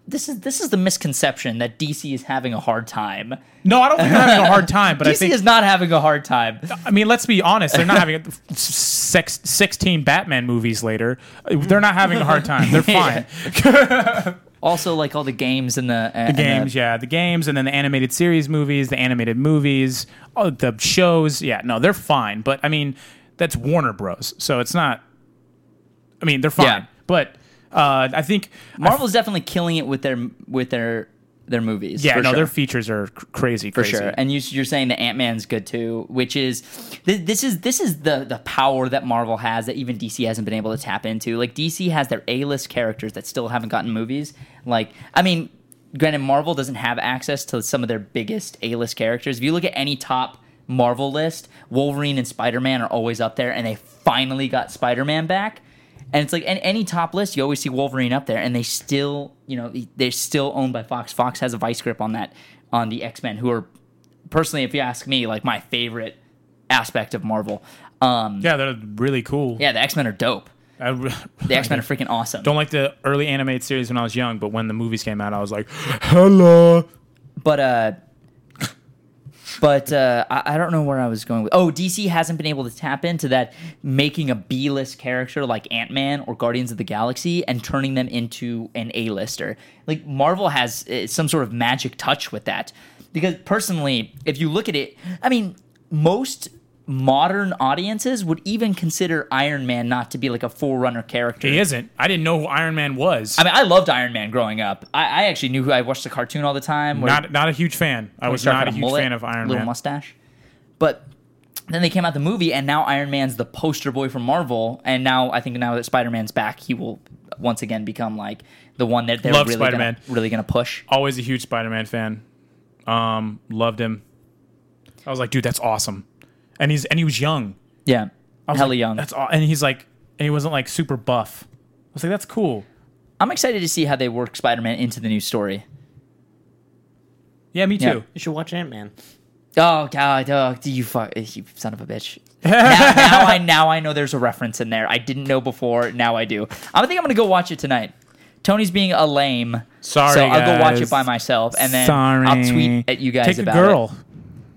this is this is the misconception that DC is having a hard time. no, I don't think they're having a hard time. But I DC think is not having a hard time. I mean, let's be honest. They're not having a, six, 16 Batman movies later. They're not having a hard time. They're fine. Also, like all the games and the, The games, yeah, the games, and then the animated series movies, the animated movies, oh, the shows. Yeah, no, they're fine. But I mean, that's Warner Bros. So it's not. I mean, they're fine. Yeah. But uh, I think Marvel's definitely killing it with their with their their movies. yeah, no, sure. their features are cr- crazy, for crazy. sure. And you, you're saying that Ant Man's good too, which is th- this is this is the the power that Marvel has that even DC hasn't been able to tap into. Like DC has their A list characters that still haven't gotten movies. Like I mean, granted, Marvel doesn't have access to some of their biggest A list characters. If you look at any top Marvel list, Wolverine and Spider Man are always up there, and they finally got Spider Man back. And it's like in any top list, you always see Wolverine up there, and they still, you know, they're still owned by Fox. Fox has a vice grip on that, on the X Men, who are personally, if you ask me, like my favorite aspect of Marvel. Um, yeah, Yeah, they're really cool. Yeah, the X Men are dope. I re- The X Men are freaking awesome. don't like the early animated series when I was young, but when the movies came out, I was like, hello. but uh, but uh, I, I don't know where I was going with. Oh, DC hasn't been able to tap into that, making a B list character like Ant Man or Guardians of the Galaxy and turning them into an A lister. Like Marvel has uh, some sort of magic touch with that. Because personally, if you look at it, I mean, most modern audiences would even consider Iron Man not to be like a forerunner character. He isn't. I didn't know who Iron Man was. I mean, I loved Iron Man growing up. I, I actually knew who I watched the cartoon all the time. not not a huge fan. I was not a with huge mullet, fan of Iron little Man. mustache. But then they came out the movie, and now Iron Man's the poster boy for Marvel. And now I think now that Spider Man's back, he will once again become like the one that they're Love really gonna, really gonna push. Always a huge Spider-Man fan. Um, loved him. I was like, dude, that's awesome. And he's and he was young. Yeah, I was hella like, young. That's aw- and he's like, and he wasn't like super buff. I was like, that's cool. I'm excited to see how they work Spider-Man into the new story. Yeah, me too. Yeah. You should watch Ant Man. Oh god, oh, you fuck, eh, you son of a bitch. now, now I now I know there's a reference in there. I didn't know before. Now I do. I think I'm gonna go watch it tonight. Tony's being a lame, Sorry, so I'll go watch it by myself, and then Sorry. I'll tweet at you guys Take a about girl. it.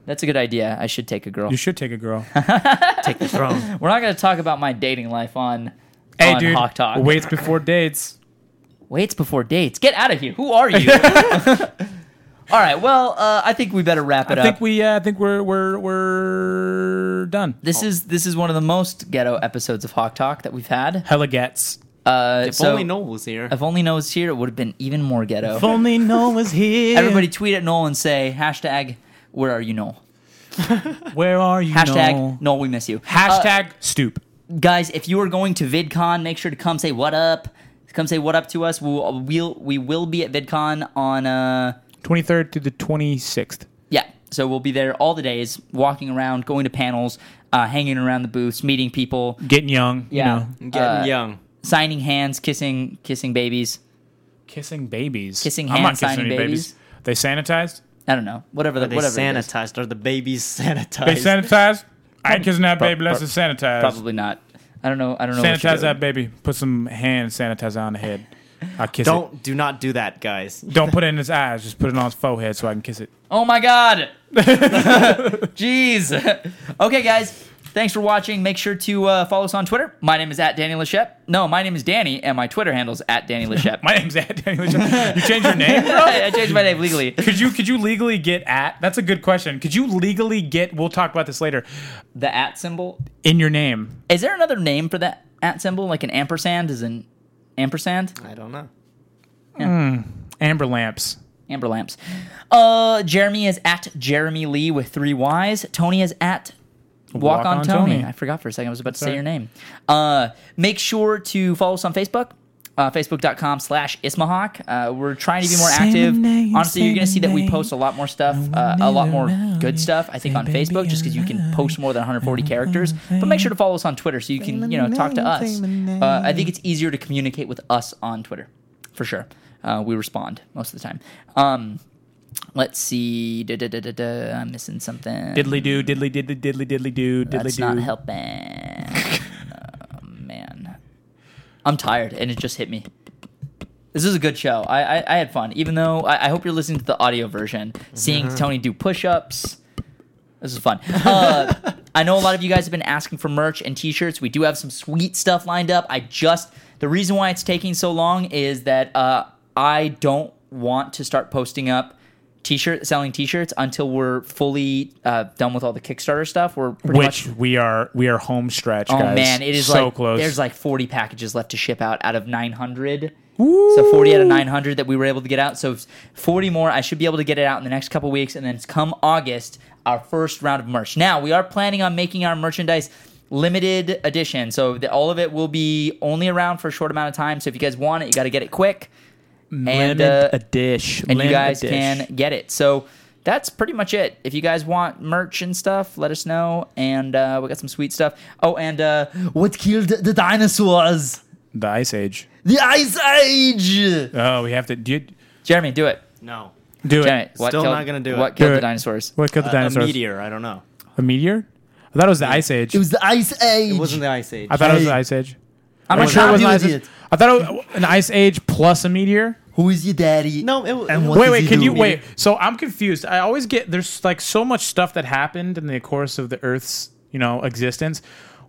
That's a good idea. I should take a girl. You should take a girl. Take the throne. We're not gonna talk about my dating life on hey, on dude. Hawk Talk. Waits before dates. Waits before dates. Get out of here. Who are you? All right. Well, uh, I think we better wrap it I up. think we. Uh, I think we're we're we're done. this is this is one of the most ghetto episodes of Hawk Talk that we've had. Hella gets. Uh, If so only Noel was here. if only Noah was here, it would have been even more ghetto. If only Noel was here. Everybody tweet at Noel and say hashtag Where are you, Noel? where are you? Hashtag Noel? Noel, we miss you. Hashtag stoop. Uh, guys, if you are going to VidCon, make sure to come say what up. Come say what up to us. We'll, we'll we will be at VidCon on uh Twenty third to the twenty sixth. Yeah. So we'll be there all the days, walking around, going to panels, uh, hanging around the booths, meeting people, Getting young. Yeah. You know, Getting uh, young. signing hands, kissing, kissing babies. kissing babies. Kissing I'm hands, not kissing signing babies. They sanitized. I don't know, whatever. The, Are they whatever. it is. sanitized? Are the babies sanitized? They sanitized. I ain't kissing that baby unless pro- it's sanitized. Probably not. I don't know. I don't know. what you're Sanitize doing. that baby. Put some hand sanitizer on the head. I kiss it. Don't do not do that, guys. Don't put it in his eyes. Just put it on his forehead so I can kiss it. Oh my god. Jeez. okay, guys. Thanks for watching. Make sure to uh, follow us on Twitter. My name is at Danny Lachette. No, my name is Danny, and my Twitter handle's at Danny Lachette. My name's at Danny Lachette. You changed your name, bro? I changed my name legally. Could you could you legally get at? That's a good question. Could you legally get? We'll talk about this later. The at symbol. In your name, Is there another name for that at symbol? Like an ampersand is an ampersand? I don't know. amber lamps. Amber lamps. Uh, Jeremy is at Jeremy Lee with three Y's. Tony is at Walk, on, Tony. I forgot for a second. I was about to say right. your name. Uh, make sure to follow us on Facebook. Uh, Facebook.com slash Ismahawk. Uh, we're trying to be more active. name, Honestly, you're going to see that we post a lot more stuff, uh, a lot more good stuff, I think, on Facebook, just because you can post more than 140 characters. But make sure to follow us on Twitter so you can, you know, talk to us. Uh, I think it's easier to communicate with us on Twitter, for sure. Uh, we respond most of the time. Um, let's see. Da, da, da. I'm missing something. Diddly do, diddly diddly diddly diddly do, diddly That's do. not helping. oh, man. I'm tired, and it just hit me. This is a good show. I I, I had fun, even though I, I hope you're listening to the audio version, seeing Tony do push-ups. This is fun. Uh, I know a lot of you guys have been asking for merch and T-shirts. We do have some sweet stuff lined up. I just the reason why it's taking so long is that uh, I don't want to start posting up T-shirt selling T-shirts until we're fully uh, done with all the Kickstarter stuff. We're pretty Which much we are we are home stretch, Oh guys. man, it is so like close. there's like 40 packages left to ship out out of 900. So 40 out of 900 that we were able to get out. So 40 more. I should be able to get it out in the next couple weeks, and then come August, our first round of merch. Now we are planning on making our merchandise limited edition, so the, all of it will be only around for a short amount of time. So if you guys want it, you got to get it quick, and uh, a dish, and you Limit a guys can get it. So that's pretty much it. If you guys want merch and stuff, let us know. And uh, we got some sweet stuff. Oh, and uh, what killed the dinosaurs? the ice age. The Ice Age. Oh, we have to do it. Jeremy, do it. No. Do it. What Still killed, not gonna do it. What killed Do the it. dinosaurs? What killed the dinosaurs? A meteor. I don't know. A meteor? I thought it was the ice age. It was the Ice Age. It wasn't the ice age. I thought it was the ice age. I'm Are you not sure it sure. was an happy ice with age? it. I thought it was an ice age plus a meteor. Who is your daddy? no, it, was- And what wait, does wait. he Can do? you wait? So I'm confused. I always get there's like so much stuff that happened in the course of the Earth's you know existence.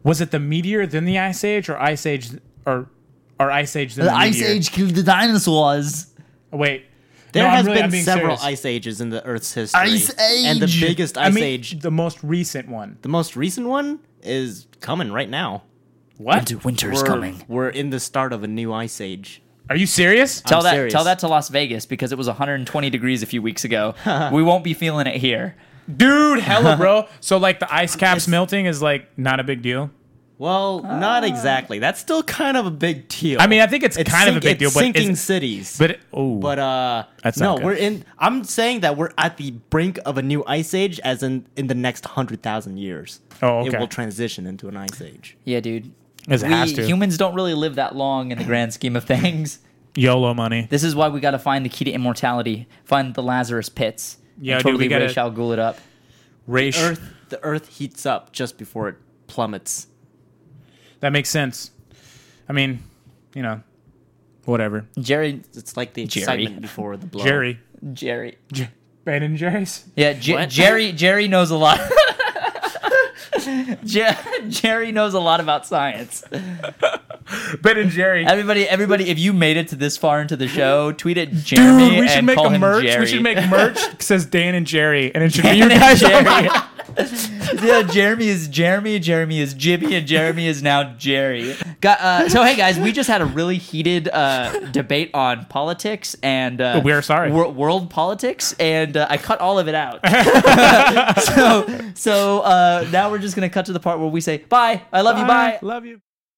Was it the meteor then the ice age, or ice age, or or ice age then The the, Ice meteor? Age killed the dinosaurs. Wait, There No, I'm has really- I'm been being several serious. ice ages in the Earth's history. Ice Age. And the Age. biggest I ice mean age, the most recent one. the most recent one, is coming right now. What? Winter is We're, coming. we're in the start of a new ice age. Are you serious? Tell I'm that. serious. Tell that to Las Vegas because it was 120 degrees a few weeks ago. we won't be feeling it here. Dude, hella, bro. So like the ice caps melting is like not a big deal. Well, not exactly. That's still kind of a big deal. I mean, I think it's, kind of a sink- big deal, it's but sinking it's- cities. But oh, But uh, That's no, we're in. I'm saying that we're at the brink of a new ice age, as in in the next hundred thousand years. Oh, It will transition into an ice age. Yeah, dude. As it we has to. humans don't really live that long in the grand scheme of things. YOLO money. This is why we got to find the key to immortality. Find the Lazarus pits. Yeah, and dude, we totally gotta- Ra's al Ghul it up. Race. Earth, the Earth heats up just before it plummets. That makes sense. I mean, you know, whatever. Jerry, It's like the Jerry. excitement before the blow. Jerry. Jerry. Ben and Jerry's. Yeah, J- Jerry. Jerry knows a lot. Jer- Jerry knows a lot about science. Ben and Jerry. Everybody, everybody, if you made it to this far into the show, tweet at Jeremy Dude, we should and make call a him merch. Jerry. We should make merch that says Dan and Jerry, and it should be Dan you and guys. Yeah, Jeremy is Jeremy, Jeremy is Jimmy, and Jeremy is now Jerry. Got, uh, so, hey guys, we just had a really heated uh, debate on politics and uh, We're sorry. wor- world politics, and uh, I cut all of it out. so, so uh, now we're just gonna cut to the part where we say bye. I love you. Bye. Love you.